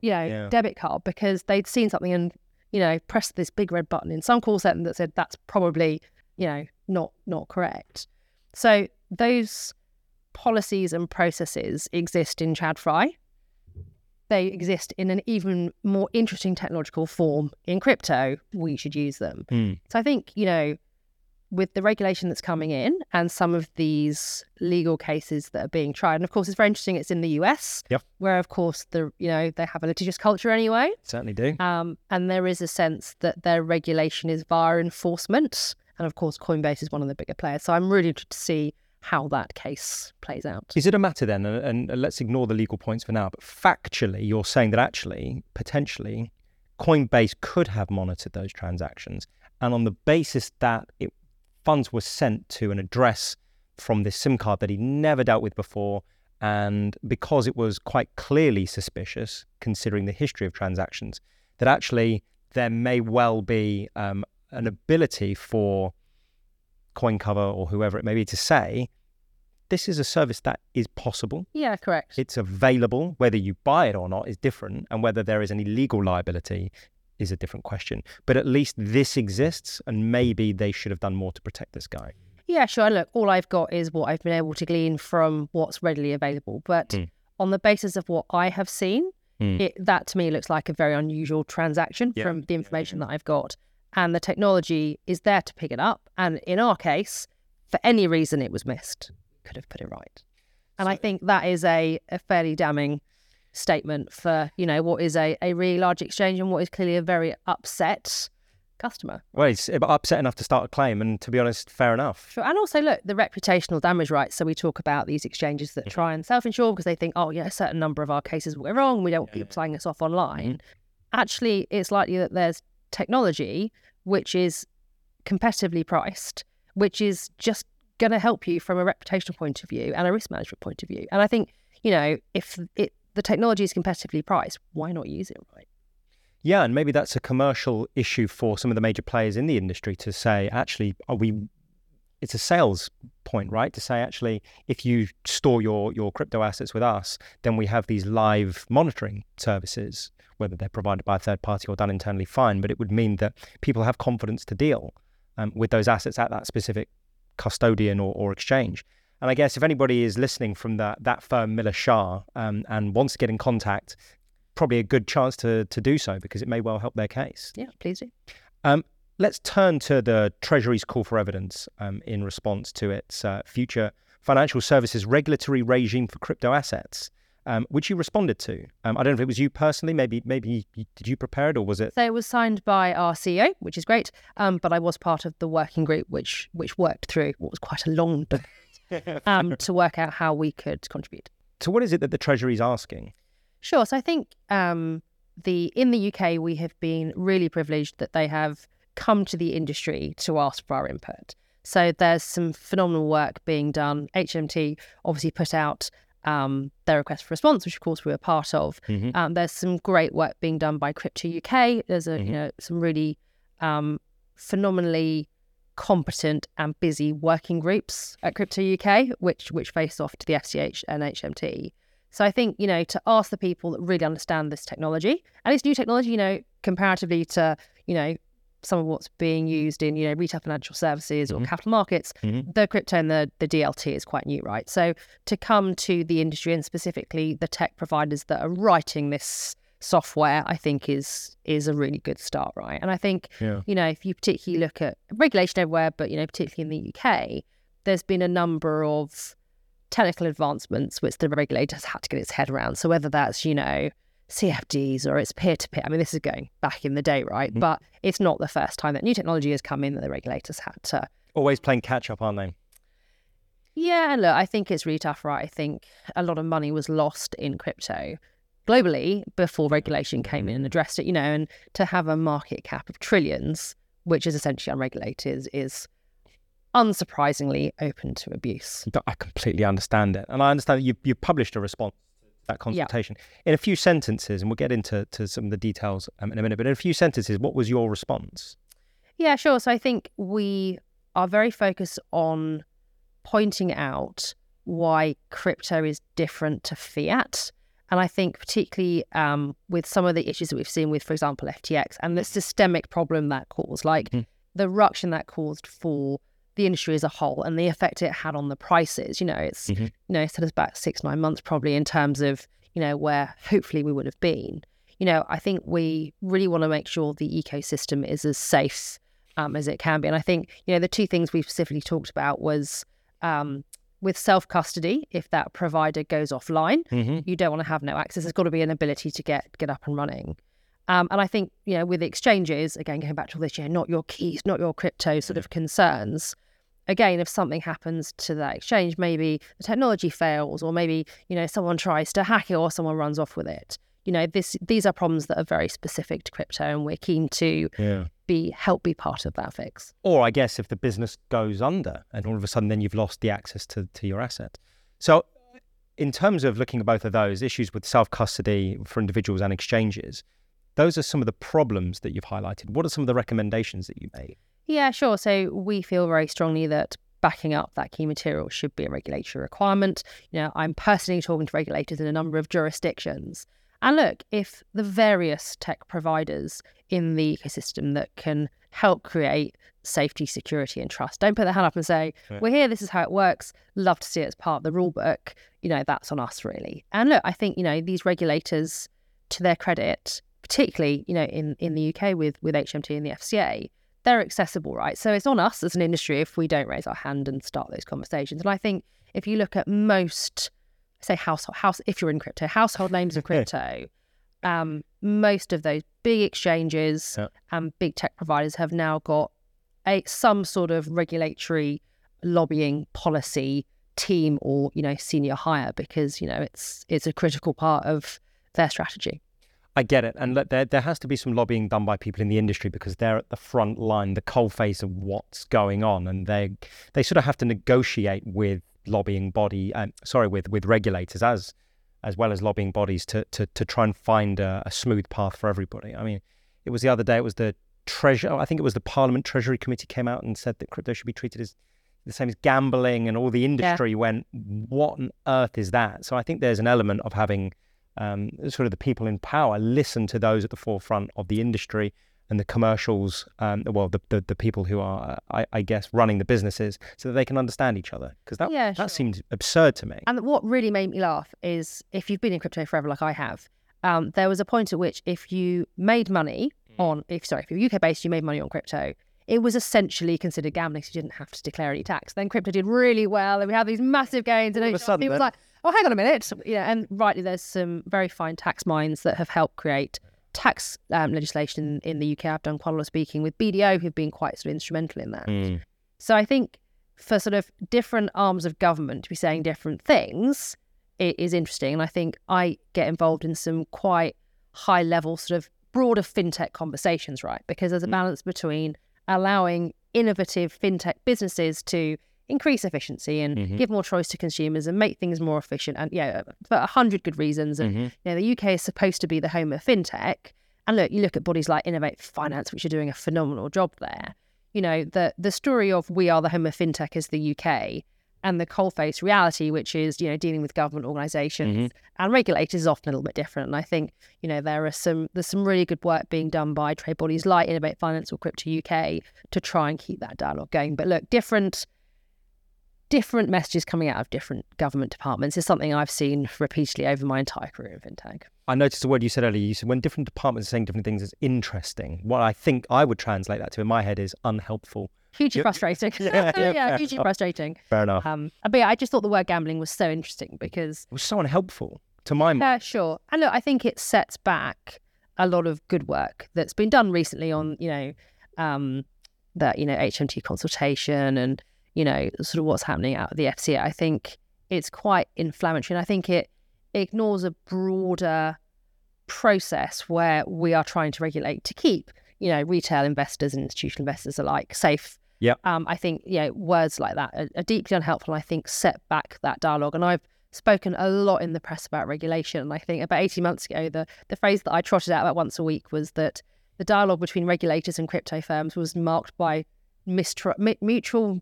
you know, yeah. debit card because they'd seen something and, you know, pressed this big red button in some call center that said that's probably, you know, not not correct. So those policies and processes exist in TradFi they exist in an even more interesting technological form in crypto, we should use them. Mm. So I think, you know, with the regulation that's coming in and some of these legal cases that are being tried, and of course, it's very interesting. It's in the US, yep. where of course the you know they have a litigious culture anyway. Certainly do. Um, and there is a sense that their regulation is via enforcement, and of course, Coinbase is one of the bigger players. So I'm really interested to see how that case plays out. Is it a matter then, and, and, let's ignore the legal points for now, but factually, you're saying that actually, potentially, Coinbase could have monitored those transactions, and on the basis that it, funds were sent to an address from this SIM card that he never dealt with before, and because it was quite clearly suspicious, considering the history of transactions, that actually there may well be um, an ability for CoinCover or whoever it may be to say, this is a service that is possible. Yeah, correct. It's available. Whether you buy it or not is different, and whether there is any legal liability is a different question. But at least this exists, and maybe they should have done more to protect this guy. Yeah, sure. Look, all I've got is what I've been able to glean from what's readily available. But mm. on the basis of what I have seen, mm. it, that to me looks like a very unusual transaction from the information that I've got and the technology is there to pick it up. And in our case, for any reason it was missed, could have put it right. And so, I think that is a, a fairly damning statement for, you know, what is a, a really large exchange and what is clearly a very upset customer. Well, it's upset enough to start a claim, and to be honest, fair enough. Sure. And also, look, the reputational damage rights. So we talk about these exchanges that mm-hmm. try and self-insure because they think, oh, yeah, a certain number of our cases will go wrong. We don't yeah, people playing us off online. Mm-hmm. Actually, it's likely that there's technology which is competitively priced, which is just going to help you from a reputational point of view and a risk management point of view. And I think, you know, if it, the technology is competitively priced, why not use it right? Yeah, and maybe that's a commercial issue for some of the major players in the industry to say, actually, we? It's a sales point, right? To say, actually, if you store your your crypto assets with us, then we have these live monitoring services, whether they're provided by a third party or done internally, fine. But it would mean that people have confidence to deal um, with those assets at that specific custodian or, or exchange. And I guess if anybody is listening from that that firm, Miller Shah, um, and wants to get in contact, probably a good chance to to do so because it may well help their case. Yeah, please do. Um, let's turn to the Treasury's call for evidence um, in response to its uh, future financial services regulatory regime for crypto assets um, which you responded to. Um, I don't know if it was you personally. Maybe, maybe you, did you prepare it or was it? So it was signed by our CEO, which is great. Um, but I was part of the working group, which which worked through what was quite a long document (laughs) (laughs) um, to work out how we could contribute. So, what is it that the Treasury is asking? Sure. So, I think um, the in the UK we have been really privileged that they have come to the industry to ask for our input. So there's some phenomenal work being done. HMT obviously put out um, their request for response, which of course we were part of. Mm-hmm. Um, there's some great work being done by Crypto UK. There's a mm-hmm. you know some really um, phenomenally competent and busy working groups at Crypto UK, which which face off to the FCA and HMT. So I think you know to ask the people that really understand this technology and it's new technology, you know, comparatively to you know some of what's being used in you know retail financial services mm-hmm. or capital markets mm-hmm. the crypto and the, the dlt is quite new right so to come to the industry and specifically the tech providers that are writing this software i think is is a really good start right and i think yeah. you know if you particularly look at regulation everywhere but you know particularly in the uk there's been a number of technical advancements which the regulators had to get its head around so whether that's you know CFDs or it's peer to peer. I mean, this is going back in the day, right? Mm-hmm. But it's not the first time that new technology has come in that the regulators had to. Always playing catch up, aren't they? Yeah, look, I think it's really tough, right? I think a lot of money was lost in crypto globally before regulation came in and addressed it, you know, and to have a market cap of trillions, which is essentially unregulated, is unsurprisingly open to abuse. I completely understand it. And I understand that you, you published a response that consultation. In a few sentences, and we'll get into to some of the details um, in a minute, but in a few sentences, what was your response? Yeah, sure. So I think we are very focused on pointing out why crypto is different to fiat. And I think, particularly um, with some of the issues that we've seen with, for example, FTX and the systemic problem that caused, like mm. the ruction that caused for the industry as a whole and the effect it had on the prices. You know, it's mm-hmm. you know, it set us back six, nine months probably in terms of, you know, where hopefully we would have been. You know, I think we really want to make sure the ecosystem is as safe um, as it can be. And I think, you know, the two things we specifically talked about was um, with self custody, if that provider goes offline, mm-hmm. you don't want to have no access. There's got to be an ability to get get up and running. Um, and I think, you know, with exchanges, again, going back to all this, you know, not your keys, not your crypto sort of concerns, again, if something happens to that exchange, maybe the technology fails, or maybe you know someone tries to hack it, or someone runs off with it. You know, this these are problems that are very specific to crypto, and we're keen to yeah. be help be part of that fix. Or I guess if the business goes under, and all of a sudden then you've lost the access to to your asset. So, in terms of looking at both of those issues with self custody for individuals and exchanges, those are some of the problems that you've highlighted. What are some of the recommendations that you made? Yeah, sure. So we feel very strongly that backing up that key material should be a regulatory requirement. You know, I'm personally talking to regulators in a number of jurisdictions. And look, if the various tech providers in the ecosystem that can help create safety, security, and trust don't put their hand up and say, yeah. We're here, this is how it works, love to see it as part of the rule book, you know, that's on us really. And look, I think, you know, these regulators, to their credit, particularly, you know, in, in the UK with with HMT and the FCA, they're accessible, right? So it's on us as an industry if we don't raise our hand and start those conversations. And I think if you look at most, say household house, if you're in crypto, household names of (laughs) crypto, um, most of those big exchanges Yeah. and big tech providers have now got a some sort of regulatory lobbying policy team or you know senior hire because you know it's it's a critical part of their strategy. I get it, and look, there there has to be some lobbying done by people in the industry because they're at the front line, the coal face of what's going on, and they they sort of have to negotiate with lobbying body, um, sorry, with with regulators as as well as lobbying bodies to to to try and find a, a smooth path for everybody. I mean, it was the other day, it was the treasure, I think it was the Parliament Treasury Committee came out and said that crypto should be treated as the same as gambling, and all the industry went, what on earth is that? So I think there's an element of having um, sort of the people in power listen to those at the forefront of the industry and the commercials, um, well, the, the, the people who are, uh, I, I guess, running the businesses so that they can understand each other. Because that, Yeah, that sure. seemed absurd to me. And what really made me laugh is if you've been in crypto forever, like I have, um, there was a point at which if you made money Mm. on, if sorry, if you're UK based, you made money on crypto. It was essentially considered gambling, so you didn't have to declare any tax. Then crypto did really well, and we had these massive gains, and All of a sudden it was like, oh, hang on a minute, yeah. And rightly, there's some very fine tax minds that have helped create tax um, legislation in the UK. I've done quite a lot of speaking with BDO, who've been quite sort of instrumental in that. Mm. So I think for sort of different arms of government to be saying different things it is interesting. And I think I get involved in some quite high level sort of broader fintech conversations, right? Because there's a balance between allowing innovative fintech businesses to increase efficiency and Mhm. give more choice to consumers and make things more efficient. And yeah, for a hundred good reasons. And Mhm. you know, the UK is supposed to be the home of fintech. And look, you look at bodies like Innovate Finance, which are doing a phenomenal job there. You know, the the story of we are the home of fintech is the UK, and the coalface reality, which is you know dealing with government organisations and regulators, is often a little bit different. And I think you know there are some there's some really good work being done by trade bodies like Innovate Finance or Crypto UK to try and keep that dialogue going. But look, different different messages coming out of different government departments is something I've seen repeatedly over my entire career in fintech. I noticed the word you said earlier. You said when different departments are saying different things, it's interesting. What I think I would translate that to in my head is unhelpful. Hugely Yep. frustrating. (laughs) Yeah, yeah, fair hugely enough. frustrating. Fair enough. Um, but yeah, I just thought the word gambling was so interesting because it was so unhelpful to my mind. Yeah, sure. And look, I think it sets back a lot of good work that's been done recently on, you know, um, that, you know, HMT consultation and, you know, sort of what's happening out of the FCA. I think it's quite inflammatory. And I think it ignores a broader process where we are trying to regulate to keep, you know, retail investors and institutional investors alike safe. Yep. Um, I think, you know, words like that are, are deeply unhelpful. And I think set back that dialogue. And I've spoken a lot in the press about regulation. And I think about 18 months ago, the, the phrase that I trotted out about once a week was that the dialogue between regulators and crypto firms was marked by mistru- mi- mutual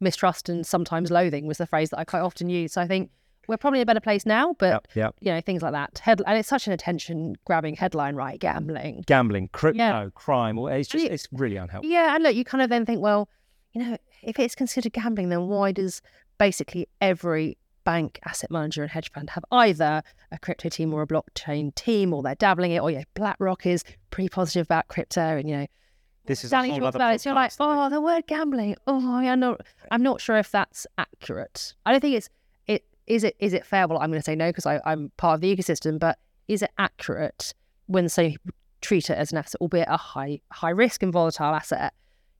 mistrust and sometimes loathing was the phrase that I quite often use. So I think we're probably in a better place now, but Yep, yep. you know, things like that. Head- and it's such an attention grabbing headline, right? Gambling. Gambling, crypto, Yeah. crime. It's just you- it's really unhelpful. Yeah, and look, you kind of then think, well, you know, if it's considered gambling, then why does basically every bank, asset manager, and hedge fund have either a crypto team or a blockchain team, or they're dabbling it, or yeah, BlackRock is pretty positive about crypto, and you know, This is a Danny other about it. So you're like, oh, the word gambling. Oh, yeah, no, I'm not sure if that's accurate. I don't think it's it is it is it fair. Well, I'm going to say no because I'm part of the ecosystem. But is it accurate when some people treat it as an asset, albeit a high high risk and volatile asset?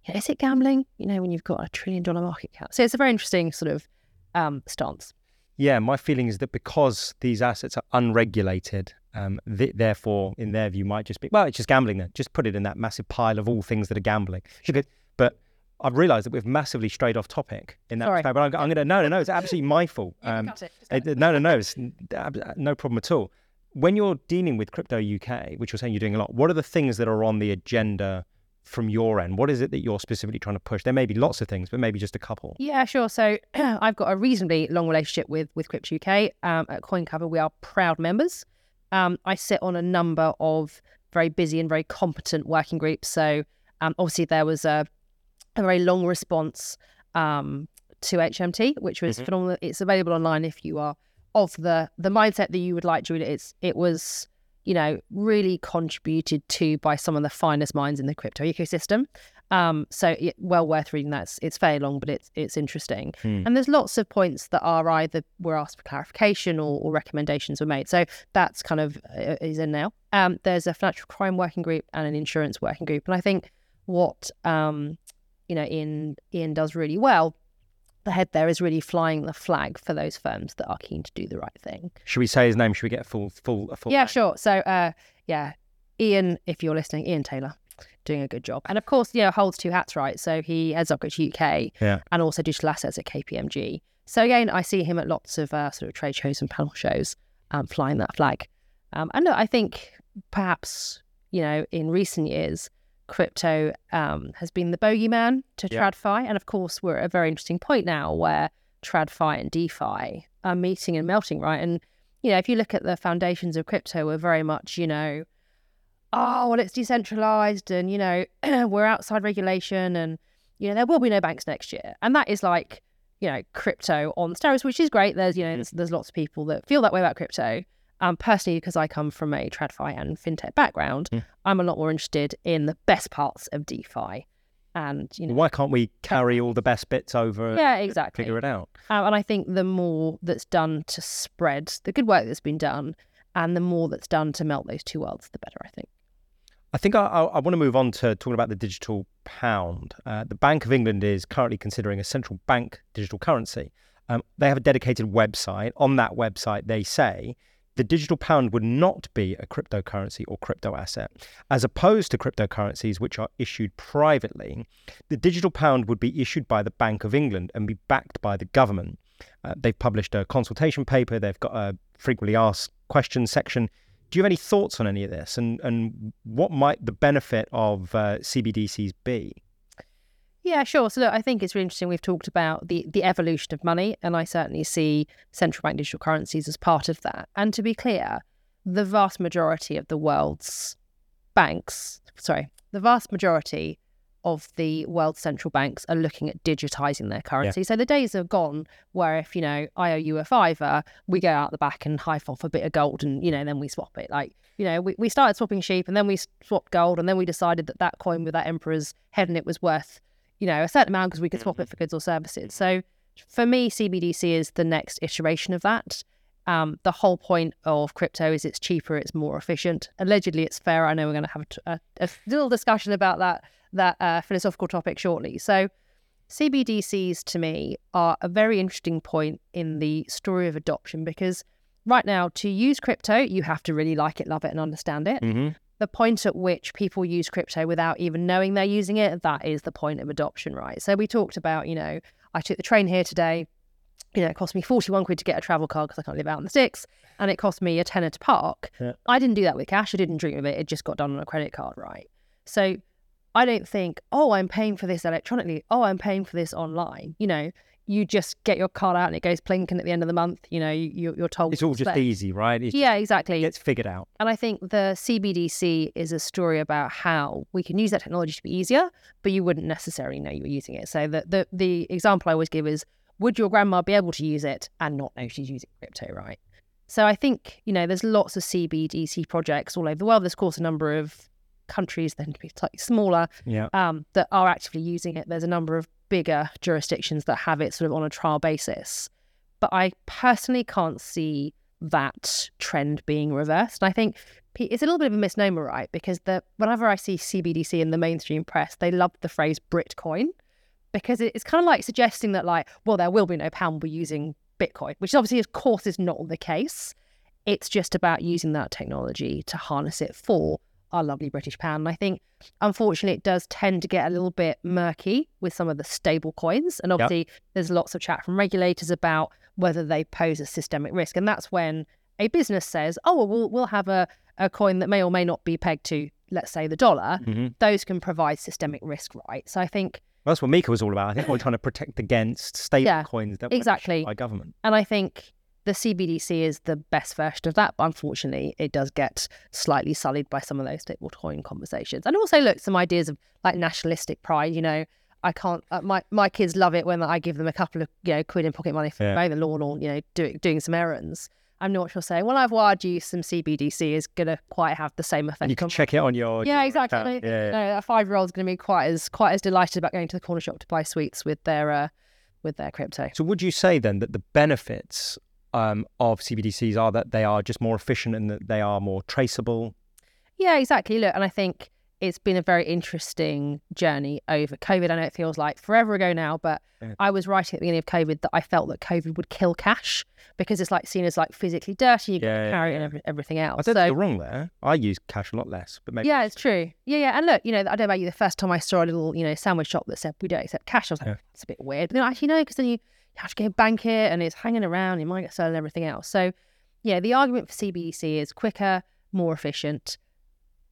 You know, is it gambling? You know, when you've got a trillion dollar market cap. So it's a very interesting sort of um, stance. Yeah, my feeling is that because these assets are unregulated, um, th- therefore, in their view, might just be well, it's just gambling. Then just put it in that massive pile of all things that are gambling. But I've realised that we've massively strayed off topic in that Sorry. respect. But I'm, I'm going to no, no, no. It's absolutely my fault. Um, Uh, no, no, no. It's no problem at all. When you're dealing with crypto UK, which you're saying you're doing a lot, what are the things that are on the agenda from your end? What is it that you're specifically trying to push? There may be lots of things, but maybe just a couple. Yeah, sure. So (clears throat) I've got a reasonably long relationship with with Crypto UK. Um, at CoinCover, we are proud members. Um, I sit on a number of very busy and very competent working groups. So um, obviously there was a a very long response um, to HMT, which was Mhm. phenomenal. It's available online if you are of the the mindset that you would like to read it. It's it was you know really contributed to by some of the finest minds in the crypto ecosystem. Um, so yeah, well worth reading that. It's, it's fairly long, but it's it's interesting. Hmm. And there's lots of points that are either were asked for clarification or, or recommendations were made. So that's kind of uh, is in now. Um, there's a financial crime working group and an insurance working group, and I think what um, you know Ian Ian does really well. The head there is really flying the flag for those firms that are keen to do the right thing. Should we say his name? Should we get a full, full, a full? Yeah, name? sure. So, uh, yeah, Ian, if you're listening, Ian Taylor, doing a good job, and of course, yeah, holds two hats, right? So he heads up at UK, Yeah. and also digital assets at KPMG. So again, I see him at lots of uh, sort of trade shows and panel shows, um, flying that flag. Um, and look, I think perhaps you know in recent years, crypto um, has been the bogeyman to Yeah. TradFi, and of course, we're at a very interesting point now where TradFi and DeFi are meeting and melting, right? And you know, if you look at the foundations of crypto, we're very much, you know, oh, well, it's decentralized and, you know, (clears throat) we're outside regulation and, you know, there will be no banks next year. And that is like, you know, crypto on steroids, which is great. There's, you know, there's, there's lots of people that feel that way about crypto. Um, personally, because I come from a TradFi and fintech background, Mm. I'm a lot more interested in the best parts of DeFi. And, you know, Why can't we carry all the best bits over? yeah, and exactly. Figure it out. Um, and I think the more that's done to spread the good work that's been done and the more that's done to melt those two worlds, the better, I think. I think I, I, I want to move on to talking about the digital pound. Uh, the Bank of England is currently considering a central bank digital currency. Um, they have a dedicated website. On that website, they say the digital pound would not be a cryptocurrency or crypto asset. As opposed to cryptocurrencies, which are issued privately, the digital pound would be issued by the Bank of England and be backed by the government. Uh, they've published a consultation paper, they've got a frequently asked questions section. Do you have any thoughts on any of this, and and what might the benefit of uh, CBDCs be? Yeah, sure. So look, I think it's really interesting. We've talked about the the evolution of money, and I certainly see central bank digital currencies as part of that. And to be clear, the vast majority of the world's banks, sorry, the vast majority of the world's central banks are looking at digitizing their currency. So the days are gone where if, you know, I owe you a fiver, we go out the back and hive off a bit of gold and, you know, then we swap it. Like, you know, we, we started swapping sheep and then we swapped gold and then we decided that that coin with that emperor's head in it was worth, you know, a certain amount because we could swap it mm-hmm. for goods or services. So for me, CBDC is the next iteration of that. Um, the whole point of crypto is it's cheaper, it's more efficient. Allegedly, it's fair. I know we're going to have a little discussion about that that uh, philosophical topic shortly. So, CBDCs to me are a very interesting point in the story of adoption because right now, to use crypto, you have to really like it, love it, and understand it. Mm-hmm. The point at which people use crypto without even knowing they're using it, that is the point of adoption, right? So, we talked about, you know, I took the train here today you know, it cost me 41 quid to get a travel card because I can't live out in the sticks. And it cost me a tenner to park. Yeah. I didn't do that with cash. I didn't dream of it. It just got done on a credit card, right? So I don't think, oh, I'm paying for this electronically. Oh, I'm paying for this online. You know, you just get your card out and it goes plinking at the end of the month. You know, you, you're told. It's all just easy, right? It Yeah, exactly. It's figured out. And I think the CBDC is a story about how we can use that technology to be easier, but you wouldn't necessarily know you were using it. So the the, the example I always give is would your grandma be able to use it and not know she's using crypto, right? So I think, you know, there's lots of CBDC projects all over the world. There's, of course, a number of countries to be slightly smaller Yeah. um, that are actively using it. There's a number of bigger jurisdictions that have it sort of on a trial basis. But I personally can't see that trend being reversed. And I think it's a little bit of a misnomer, right? Because the whenever I see CBDC in the mainstream press, they love the phrase Britcoin because it's kind of like suggesting that, like, well, there will be no pound we're using Bitcoin, which obviously, of course, is not the case. It's just about using that technology to harness it for our lovely British pound. And I think, unfortunately, it does tend to get a little bit murky with some of the stable coins. And obviously, there's lots of chat from regulators about whether they pose a systemic risk. And that's when a business says, oh, well, we'll, we'll have a, a coin that may or may not be pegged to, let's say, the dollar. hmm Those can provide systemic risk, right? So I think That's what MiCA was all about. I think we're trying to protect against stable Yeah, coins that were exactly. by government. And I think the CBDC is the best version of that, but unfortunately, it does get slightly sullied by some of those stablecoin conversations. And also, look, some ideas of like nationalistic pride. You know, I can't. Uh, my my kids love it when I give them a couple of you know quid in pocket money for Yeah. mowing the lawn or you know doing doing some errands. I'm not sure what you're saying. Well, I've wired you some CBDC is going to quite have the same effect. And you can check it on your yeah, your exactly. account. Yeah, yeah. no, a five year old's going to be quite as quite as delighted about going to the corner shop to buy sweets with their uh, with their crypto. So would you say then that the benefits um, of CBDCs are that they are just more efficient and that they are more traceable? Yeah, exactly. Look, and I think it's been a very interesting journey over COVID. I know it feels like forever ago now, but Yeah. I was writing at the beginning of COVID that I felt that COVID would kill cash because it's like seen as like physically dirty. You Yeah, carry it and every, everything I else. don't So think you're wrong there. I use cash a lot less, but maybe yeah, it's true. Yeah, yeah. And look, you know, I don't know about you. The first time I saw a little, you know, sandwich shop that said we don't accept cash, I was like, Yeah. it's a bit weird. But then actually, no, because then you, you have to go bank it and it's hanging around. You might get sold and everything else. So, yeah, the argument for CBDC is quicker, more efficient,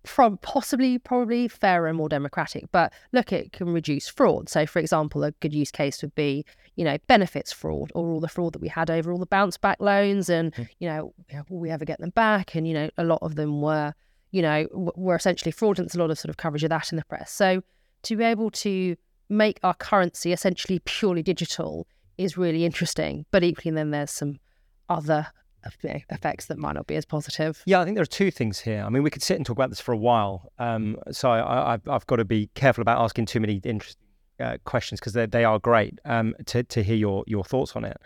from possibly, probably fairer and more democratic. But look, it can reduce fraud. So, for example, a good use case would be, you know, benefits fraud or all the fraud that we had over all the bounce back loans, and Mhm. you know, will we ever get them back? And you know, a lot of them were you know, w- were essentially fraudulent. There's a lot of sort of coverage of that in the press. So to be able to make our currency essentially purely digital is really interesting. But equally, then there's some other effects that might not be as positive. Yeah, I think there are two things here. I mean, we could sit and talk about this for a while. Um, so I, I've, I've got to be careful about asking too many interesting uh, questions because they, they are great um, to, to hear your, your thoughts on it.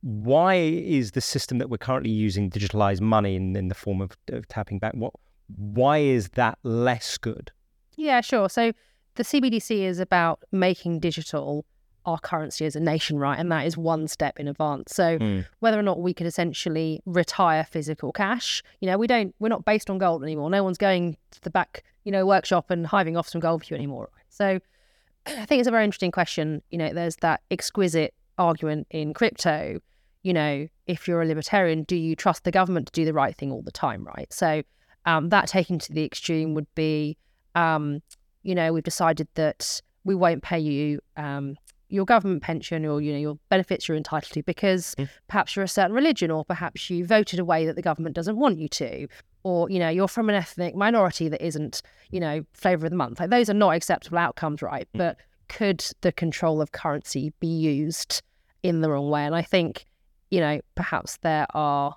Why is the system that we're currently using digitalized money in, in the form of, of tapping back? What? Why is that less good? Yeah, sure. So the CBDC is about making digital our currency as a nation, right? And that is one step in advance. So Mm. whether or not we could essentially retire physical cash, you know, we don't, we're not based on gold anymore. No one's going to the back, you know, workshop and hiving off some gold for you anymore. So (clears throat) I think it's a very interesting question. You know, there's that exquisite argument in crypto. You know, if you're a libertarian, do you trust the government to do the right thing all the time, right? So um, that taken to the extreme would be, um, you know, we've decided that we won't pay you um, your government pension or you know your benefits you're entitled to because Mm. perhaps you're a certain religion or perhaps you voted a way that the government doesn't want you to or you know you're from an ethnic minority that isn't you know flavor of the month. Like those are not acceptable outcomes right? Mm. but could the control of currency be used in the wrong way? And i think you know perhaps there are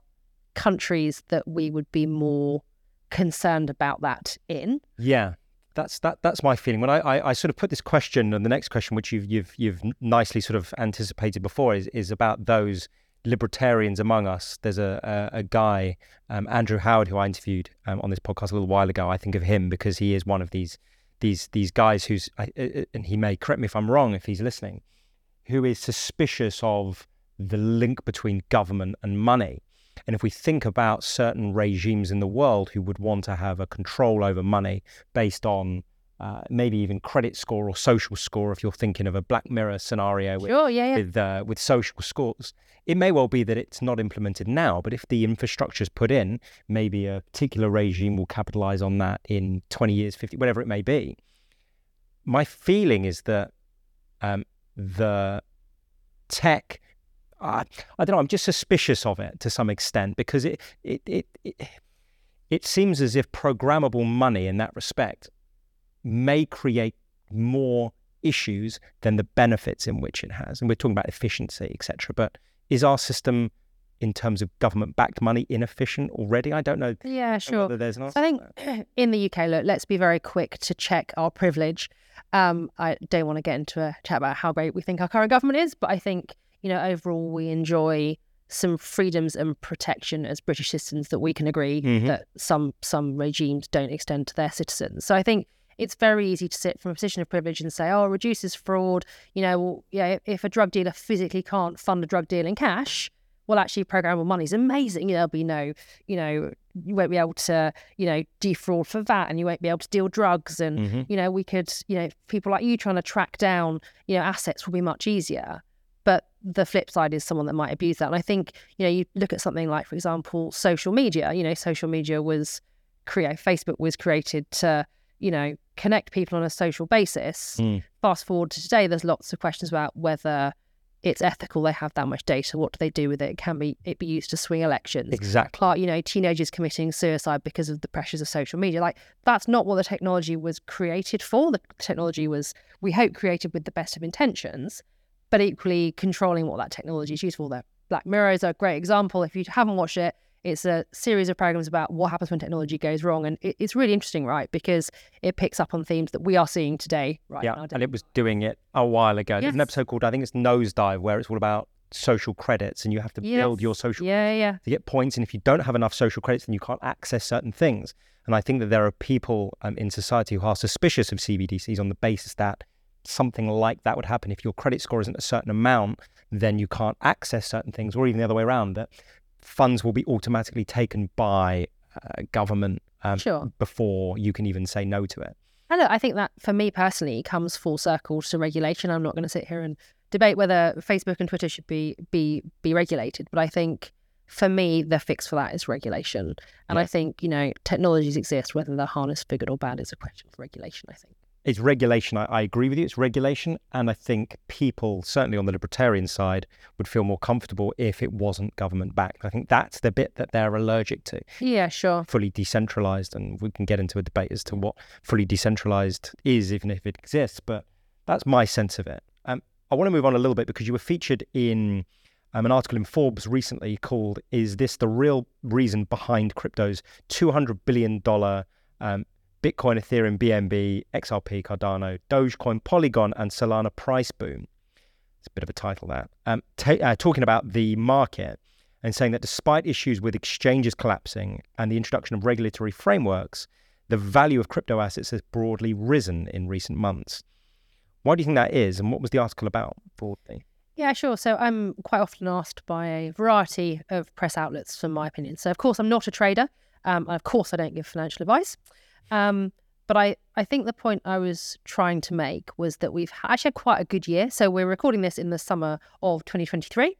countries that we would be more concerned about that in. Yeah, that's that. That's my feeling. When I, I, I sort of put this question, and the next question, which you've you've you've nicely sort of anticipated before, is is about those libertarians among us. There's a a, a guy, um, Andrew Howard, who I interviewed um, on this podcast a little while ago. I think of him because he is one of these these these guys who's, and he may correct me if I'm wrong if he's listening, who is suspicious of the link between government and money. And if we think about certain regimes in the world who would want to have a control over money based on uh, maybe even credit score or social score, if you're thinking of a Black Mirror scenario with sure yeah yeah with uh, with social scores, it may well be that it's not implemented now. But if the infrastructure is put in, maybe a particular regime will capitalize on that in 20 years, 50, whatever it may be. My feeling is that um, the tech, I I don't know, I'm just suspicious of it to some extent because it it it it, it seems as if programmable money in that respect may create more issues than the benefits in which it has. And we're talking about efficiency, etc. But is our system, in terms of government-backed money, inefficient already? I don't know yeah sure whether there's an. So I think (clears throat) in the UK, look, let's be very quick to check our privilege. Um, I don't want to get into a chat about how great we think our current government is, but I think you know overall we enjoy some freedoms and protection as British citizens that we can agree Mhm. that some some regimes don't extend to their citizens. So I think it's very easy to sit from a position of privilege and say, "Oh, it reduces fraud." You know, well, yeah, if a drug dealer physically can't fund a drug deal in cash, well, actually, programmable money is amazing. You know, there'll be no, you know, you won't be able to, you know, defraud for that, and you won't be able to deal drugs, and Mhm. you know, we could, you know, people like you trying to track down, you know, assets will be much easier. But the flip side is someone that might abuse that. And I think, you know, you look at something like, for example, social media. You know, social media was create Facebook was created to, you know, connect people on a social basis. Mm. Fast forward to today, there's lots of questions about whether it's ethical they have that much data. What do they do with it? Can be it be used to swing elections? Exactly. You know, teenagers committing suicide because of the pressures of social media. Like that's not what the technology was created for. The technology was, we hope, created with the best of intentions, but equally controlling what that technology is used for. There, Black Mirror is a great example. If you haven't watched it, it's a series of programs about what happens when technology goes wrong, and it, it's really interesting, right? Because it picks up on themes that we are seeing today, right? Yeah, and it was doing it a while ago. Yes. There's an episode called I think it's Nosedive where it's all about social credits and you have to build your social Yeah, yeah. to get points. And if you don't have enough social credits, then you can't access certain things. And I think that there are people um, in society who are suspicious of CBDCs on the basis that something like that would happen. If your credit score isn't a certain amount, then you can't access certain things, or even the other way around, that funds will be automatically taken by uh, government um, Sure. before you can even say no to it. And look, I think that for me personally comes full circle to regulation. I'm not going to sit here and debate whether Facebook and Twitter should be be be regulated, but I think for me the fix for that is regulation. And Yeah. I think you know technologies exist, whether they're harnessed for good or bad is a question for regulation. I think. It's regulation. I, I agree with you. It's regulation. And I think people, certainly on the libertarian side, would feel more comfortable if it wasn't government backed. I think that's the bit that they're allergic to. Yeah, sure. fully decentralized, and we can get into a debate as to what fully decentralized is, even if it exists. But that's my sense of it. Um, I want to move on a little bit because you were featured in um, an article in Forbes recently called "Is this the real reason behind crypto's 200 billion dollar um, Bitcoin, Ethereum, BNB, XRP, Cardano, Dogecoin, Polygon, and Solana price boom?" It's a bit of a title that. Um, ta- uh, talking about the market and saying that despite issues with exchanges collapsing and the introduction of regulatory frameworks, the value of crypto assets has broadly risen in recent months. Why do you think that is, and what was the article about broadly? Yeah, sure. So I'm quite often asked by a variety of press outlets for my opinion. So of course I'm not a trader. Um, and of course I don't give financial advice. Um, but I, I think the point I was trying to make was that we've actually had quite a good year. So we're recording this in the summer of 2023.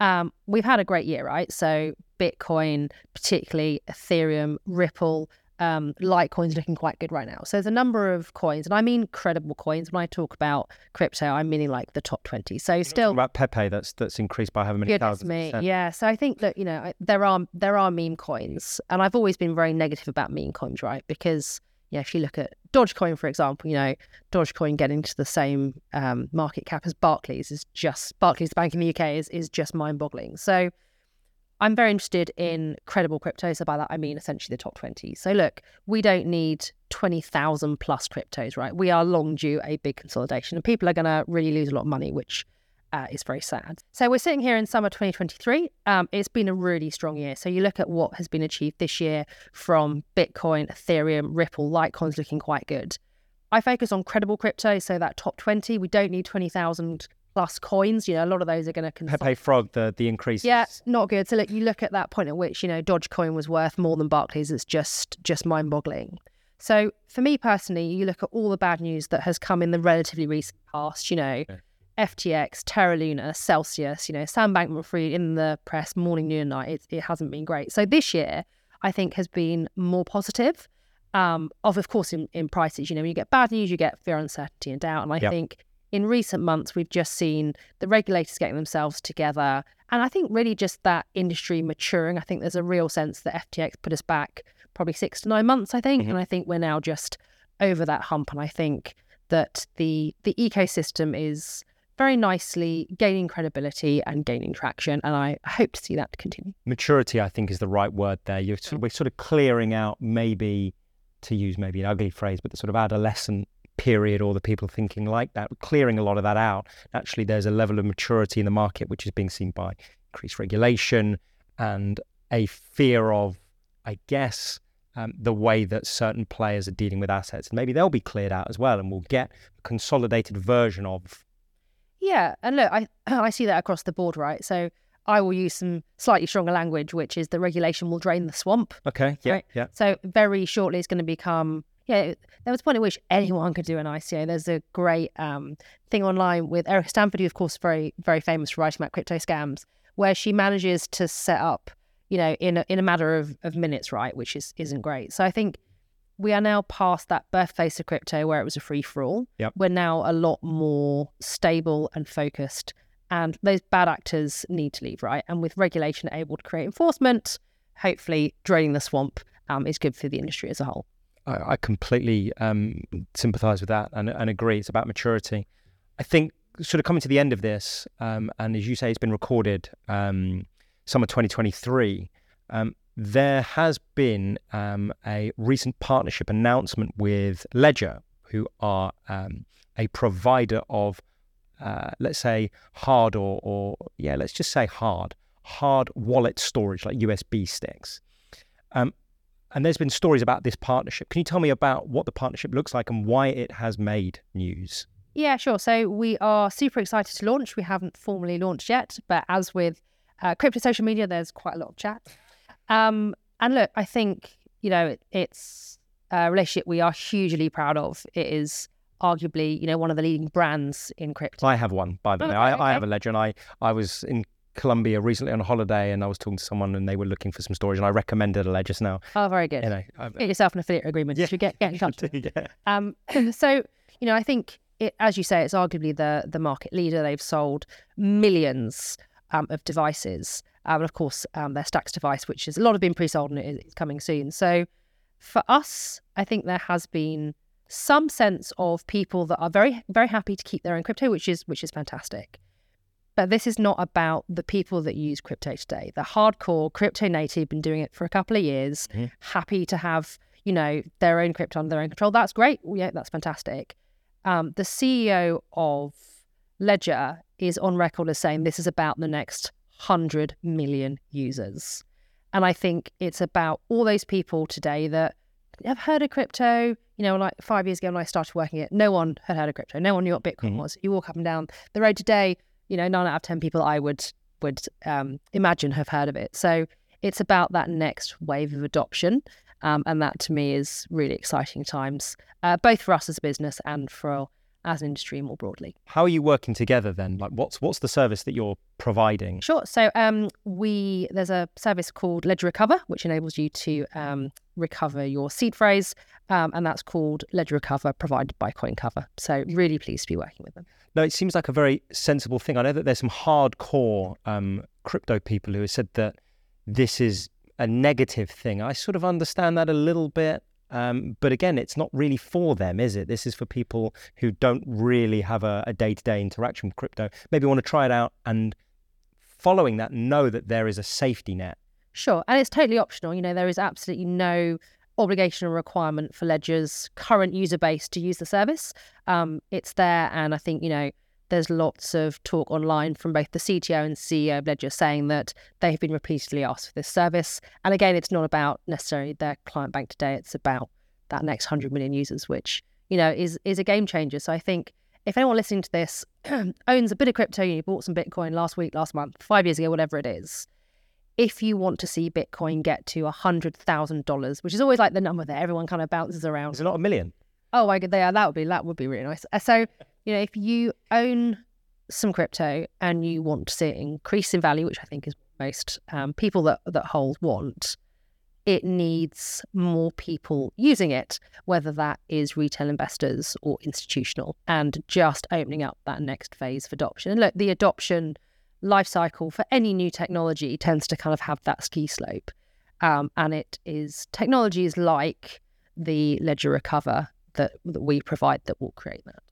Um, we've had a great year, right? So Bitcoin, particularly Ethereum, Ripple, um, Litecoin's looking quite good right now. So there's a number of coins, and I mean credible coins. When I talk about crypto, I'm meaning like the top 20. So still, Talking about Pepe, that's that's increased by however many thousands. me, percent. yeah. So I think that you know I- there are there are meme coins, and I've always been very negative about meme coins, right? Because yeah, if you look at Dogecoin, for example, you know Dogecoin getting to the same um, market cap as Barclays is just Barclays, the bank in the UK, is is just mind boggling. So I'm very interested in credible crypto. So by that I mean essentially the top 20. So look, we don't need 20,000 plus cryptos, right? We are long due a big consolidation, and people are going to really lose a lot of money, which uh, is very sad. So we're sitting here in summer 2023. Um, it's been a really strong year. So you look at what has been achieved this year from Bitcoin, Ethereum, Ripple, Litecoin's looking quite good. I focus on credible crypto, so that top 20. We don't need 20,000 plus coins. You know, a lot of those are going to Pepe Frog, the the increase. yeah, not good. So look, you look at that point at which you know Dogecoin was worth more than Barclays. It's just just mind-boggling. So for me personally, you look at all the bad news that has come in the relatively recent past. You know, FTX, Terra Luna, Celsius. You know, Sam Bankman-Fried in the press morning, noon, and night. It, it hasn't been great. So this year, I think has been more positive. Um, of of course in, in prices. You know, when you get bad news, you get fear, uncertainty, and doubt. And I Yep. think in recent months, we've just seen the regulators getting themselves together. And I think really just that industry maturing. I think there's a real sense that FTX put us back probably six to nine months, I think. Mhm. And I think we're now just over that hump. And I think that the the ecosystem is very nicely gaining credibility and gaining traction. And I hope to see that continue. maturity, I think, is the right word there. You're Mm. sort of, we're sort of clearing out, maybe to use maybe an ugly phrase, but the sort of adolescent period or the people thinking like that, clearing a lot of that out. Actually, there's a level of maturity in the market which is being seen by increased regulation and a fear of, I guess, um, the way that certain players are dealing with assets. And maybe they'll be cleared out as well, and we'll get a consolidated version of. Yeah, and look, I (clears throat) I see that across the board, right? So I will use some slightly stronger language, which is the regulation will drain the swamp. Okay, yeah, Right. yeah. So very shortly, it's going to become. Yeah, there was a point at which anyone could do an ICO. There's a great um, thing online with Erica Stanford, who of course is very very famous for writing about crypto scams, where she manages to set up, you know, in a, in a matter of, of minutes, right? Which is isn't great. So I think we are now past that birthplace of crypto where it was a free for all. Yep. We're now a lot more stable and focused, and those bad actors need to leave, right? And with regulation able to create enforcement, hopefully draining the swamp um, is good for the industry as a whole. I, I completely um, sympathise with that and, and agree. It's about maturity. I think sort of coming to the end of this, um, and as you say, it's been recorded um, summer 2023. Um, there has been um, a recent partnership announcement with Ledger, who are um, a provider of, uh, let's say, hard or, or, yeah, let's just say hard, hard wallet storage like USB sticks. Um, and there's been stories about this partnership. Can you tell me about what the partnership looks like and why it has made news? Yeah, sure. So we are super excited to launch. We haven't formally launched yet, but as with uh, crypto social media, there's quite a lot of chat. Um, and look, I think you know it, it's a relationship we are hugely proud of. It is arguably you know one of the leading brands in crypto. I have one, by the way. Okay, I, I have a ledger, and I I was in Colombia recently on a holiday, and I was talking to someone, and they were looking for some storage, and I recommended a ledger. So now, Oh, very good. you know, Get yourself an affiliate agreement. Yeah. You should get get in touch. (laughs) yeah. Um, (laughs) so you know, I think it, as you say, it's arguably the the market leader. They've sold millions um, of devices, um, and of course, um, their Stax device, which is a lot have been pre-sold and it is coming soon. So for us, I think there has been some sense of people that are very very happy to keep their own crypto, which is which is fantastic. But this is not about the people that use crypto today. The hardcore crypto native been doing it for a couple of years, Mhm. happy to have you know their own crypto under their own control. That's great. Yeah, that's fantastic. Um, the CEO of Ledger is on record as saying this is about the next hundred million users, and I think it's about all those people today that have heard of crypto. You know, like five years ago when I started working it, no one had heard of crypto. No one knew what Bitcoin Mhm. was. You walk up and down the road today, you know, nine out of ten people I would would um, imagine have heard of it. So it's about that next wave of adoption, um, and that to me is really exciting times, uh, both for us as a business and for as an industry more broadly. How are you working together then? Like, what's what's the service that you're providing? Sure. So um, we there's a service called Ledger Recover, which enables you to um, recover your seed phrase, um, and that's called Ledger Recover, provided by CoinCover. So really pleased to be working with them. No, it seems like a very sensible thing. I know that there's some hardcore um, crypto people who have said that this is a negative thing. I sort of understand that a little bit. Um, but again, it's not really for them, is it? This is for people who don't really have a, a day-to-day interaction with crypto. Maybe want to try it out and following that, know that there is a safety net. Sure, and it's totally optional. You know, there is absolutely no obligation or requirement for Ledger's current user base to use the service. Um, it's there, and I think you know there's lots of talk online from both the CTO and CEO of Ledger saying that they have been repeatedly asked for this service. And again, it's not about necessarily their client bank today; it's about that next hundred million users, which you know is is a game changer. So I think if anyone listening to this (clears throat) owns a bit of crypto, you bought some Bitcoin last week, last month, five years ago, whatever it is, if you want to see Bitcoin get to $100,000, which is always like the number that everyone kind of bounces around. Is it not a million? Oh my god, yeah, that would be that would be really nice. Uh, So, you know, if you own some crypto and you want to see it increase in value, which I think is most um, people that that hold want, it needs more people using it, whether that is retail investors or institutional, and just opening up that next phase of adoption. And look, the adoption life cycle for any new technology tends to kind of have that ski slope, um, and it is technologies like the Ledger Recover that that we provide that will create that.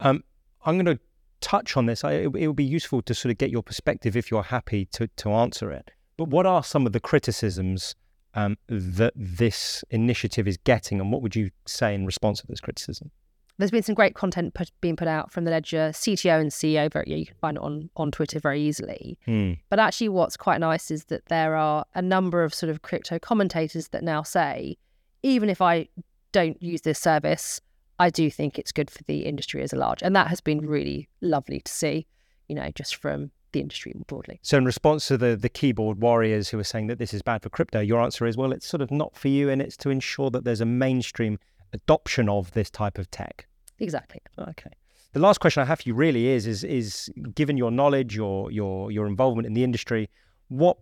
Um, I'm going to touch on this. I, it, it would be useful to sort of get your perspective if you're happy to, to answer it. But what are some of the criticisms um, that this initiative is getting, and what would you say in response to this criticism? There's been some great content put, being put out from the Ledger CTO and CEO. Very, you can find it on on Twitter very easily. Hmm. But actually, what's quite nice is that there are a number of sort of crypto commentators that now say, even if I don't use this service, I do think it's good for the industry as a large. And that has been really lovely to see, you know, just from the industry more broadly. So, in response to the, the keyboard warriors who are saying that this is bad for crypto, your answer is well, it's sort of not for you, and it's to ensure that there's a mainstream adoption of this type of tech. Exactly. Okay. The last question I have for you really is is is given your knowledge, your your your involvement in the industry, what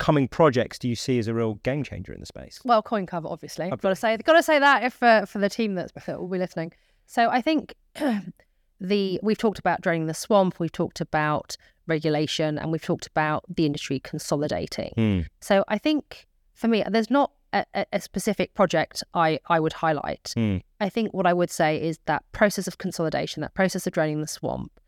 coming projects do you see as a real game changer in the space? Well, CoinCover, obviously. I've got to say, got to say that if uh, for the team that's that will be listening. So I think (clears throat) the we've talked about draining the swamp, we've talked about regulation, and we've talked about the industry consolidating. Hmm. So I think for me, there's not a, a- specific project I I would highlight. Hmm. I think what I would say is that process of consolidation, that process of draining the swamp,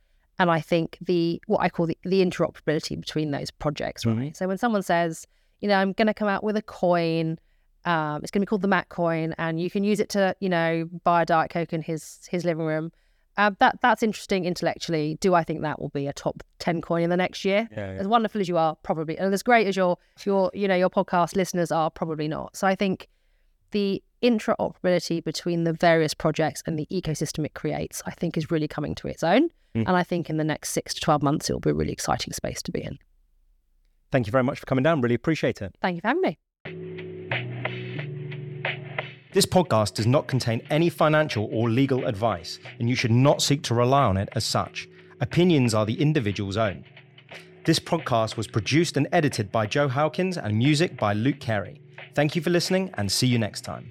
and I think the what I call the, the interoperability between those projects, right? Mhm. So when someone says, you know, I'm going to come out with a coin, um, it's going to be called the Mac coin, and you can use it to, you know, buy a diet coke in his his living room. Uh, that that's interesting intellectually. Do I think that will be a top ten coin in the next year? Yeah, As wonderful as you are, probably, and as great as your your you know your podcast listeners are, probably not. So I think the interoperability between the various projects and the ecosystem it creates, I think, is really coming to its own. Mm. And I think in the next six to twelve months, it will be a really exciting space to be in. Thank you very much for coming down. Really appreciate it. Thank you for having me. This podcast does not contain any financial or legal advice, and you should not seek to rely on it as such. Opinions are the individual's own. This podcast was produced and edited by Joe Hawkins and music by Luke Carey. Thank you for listening and see you next time.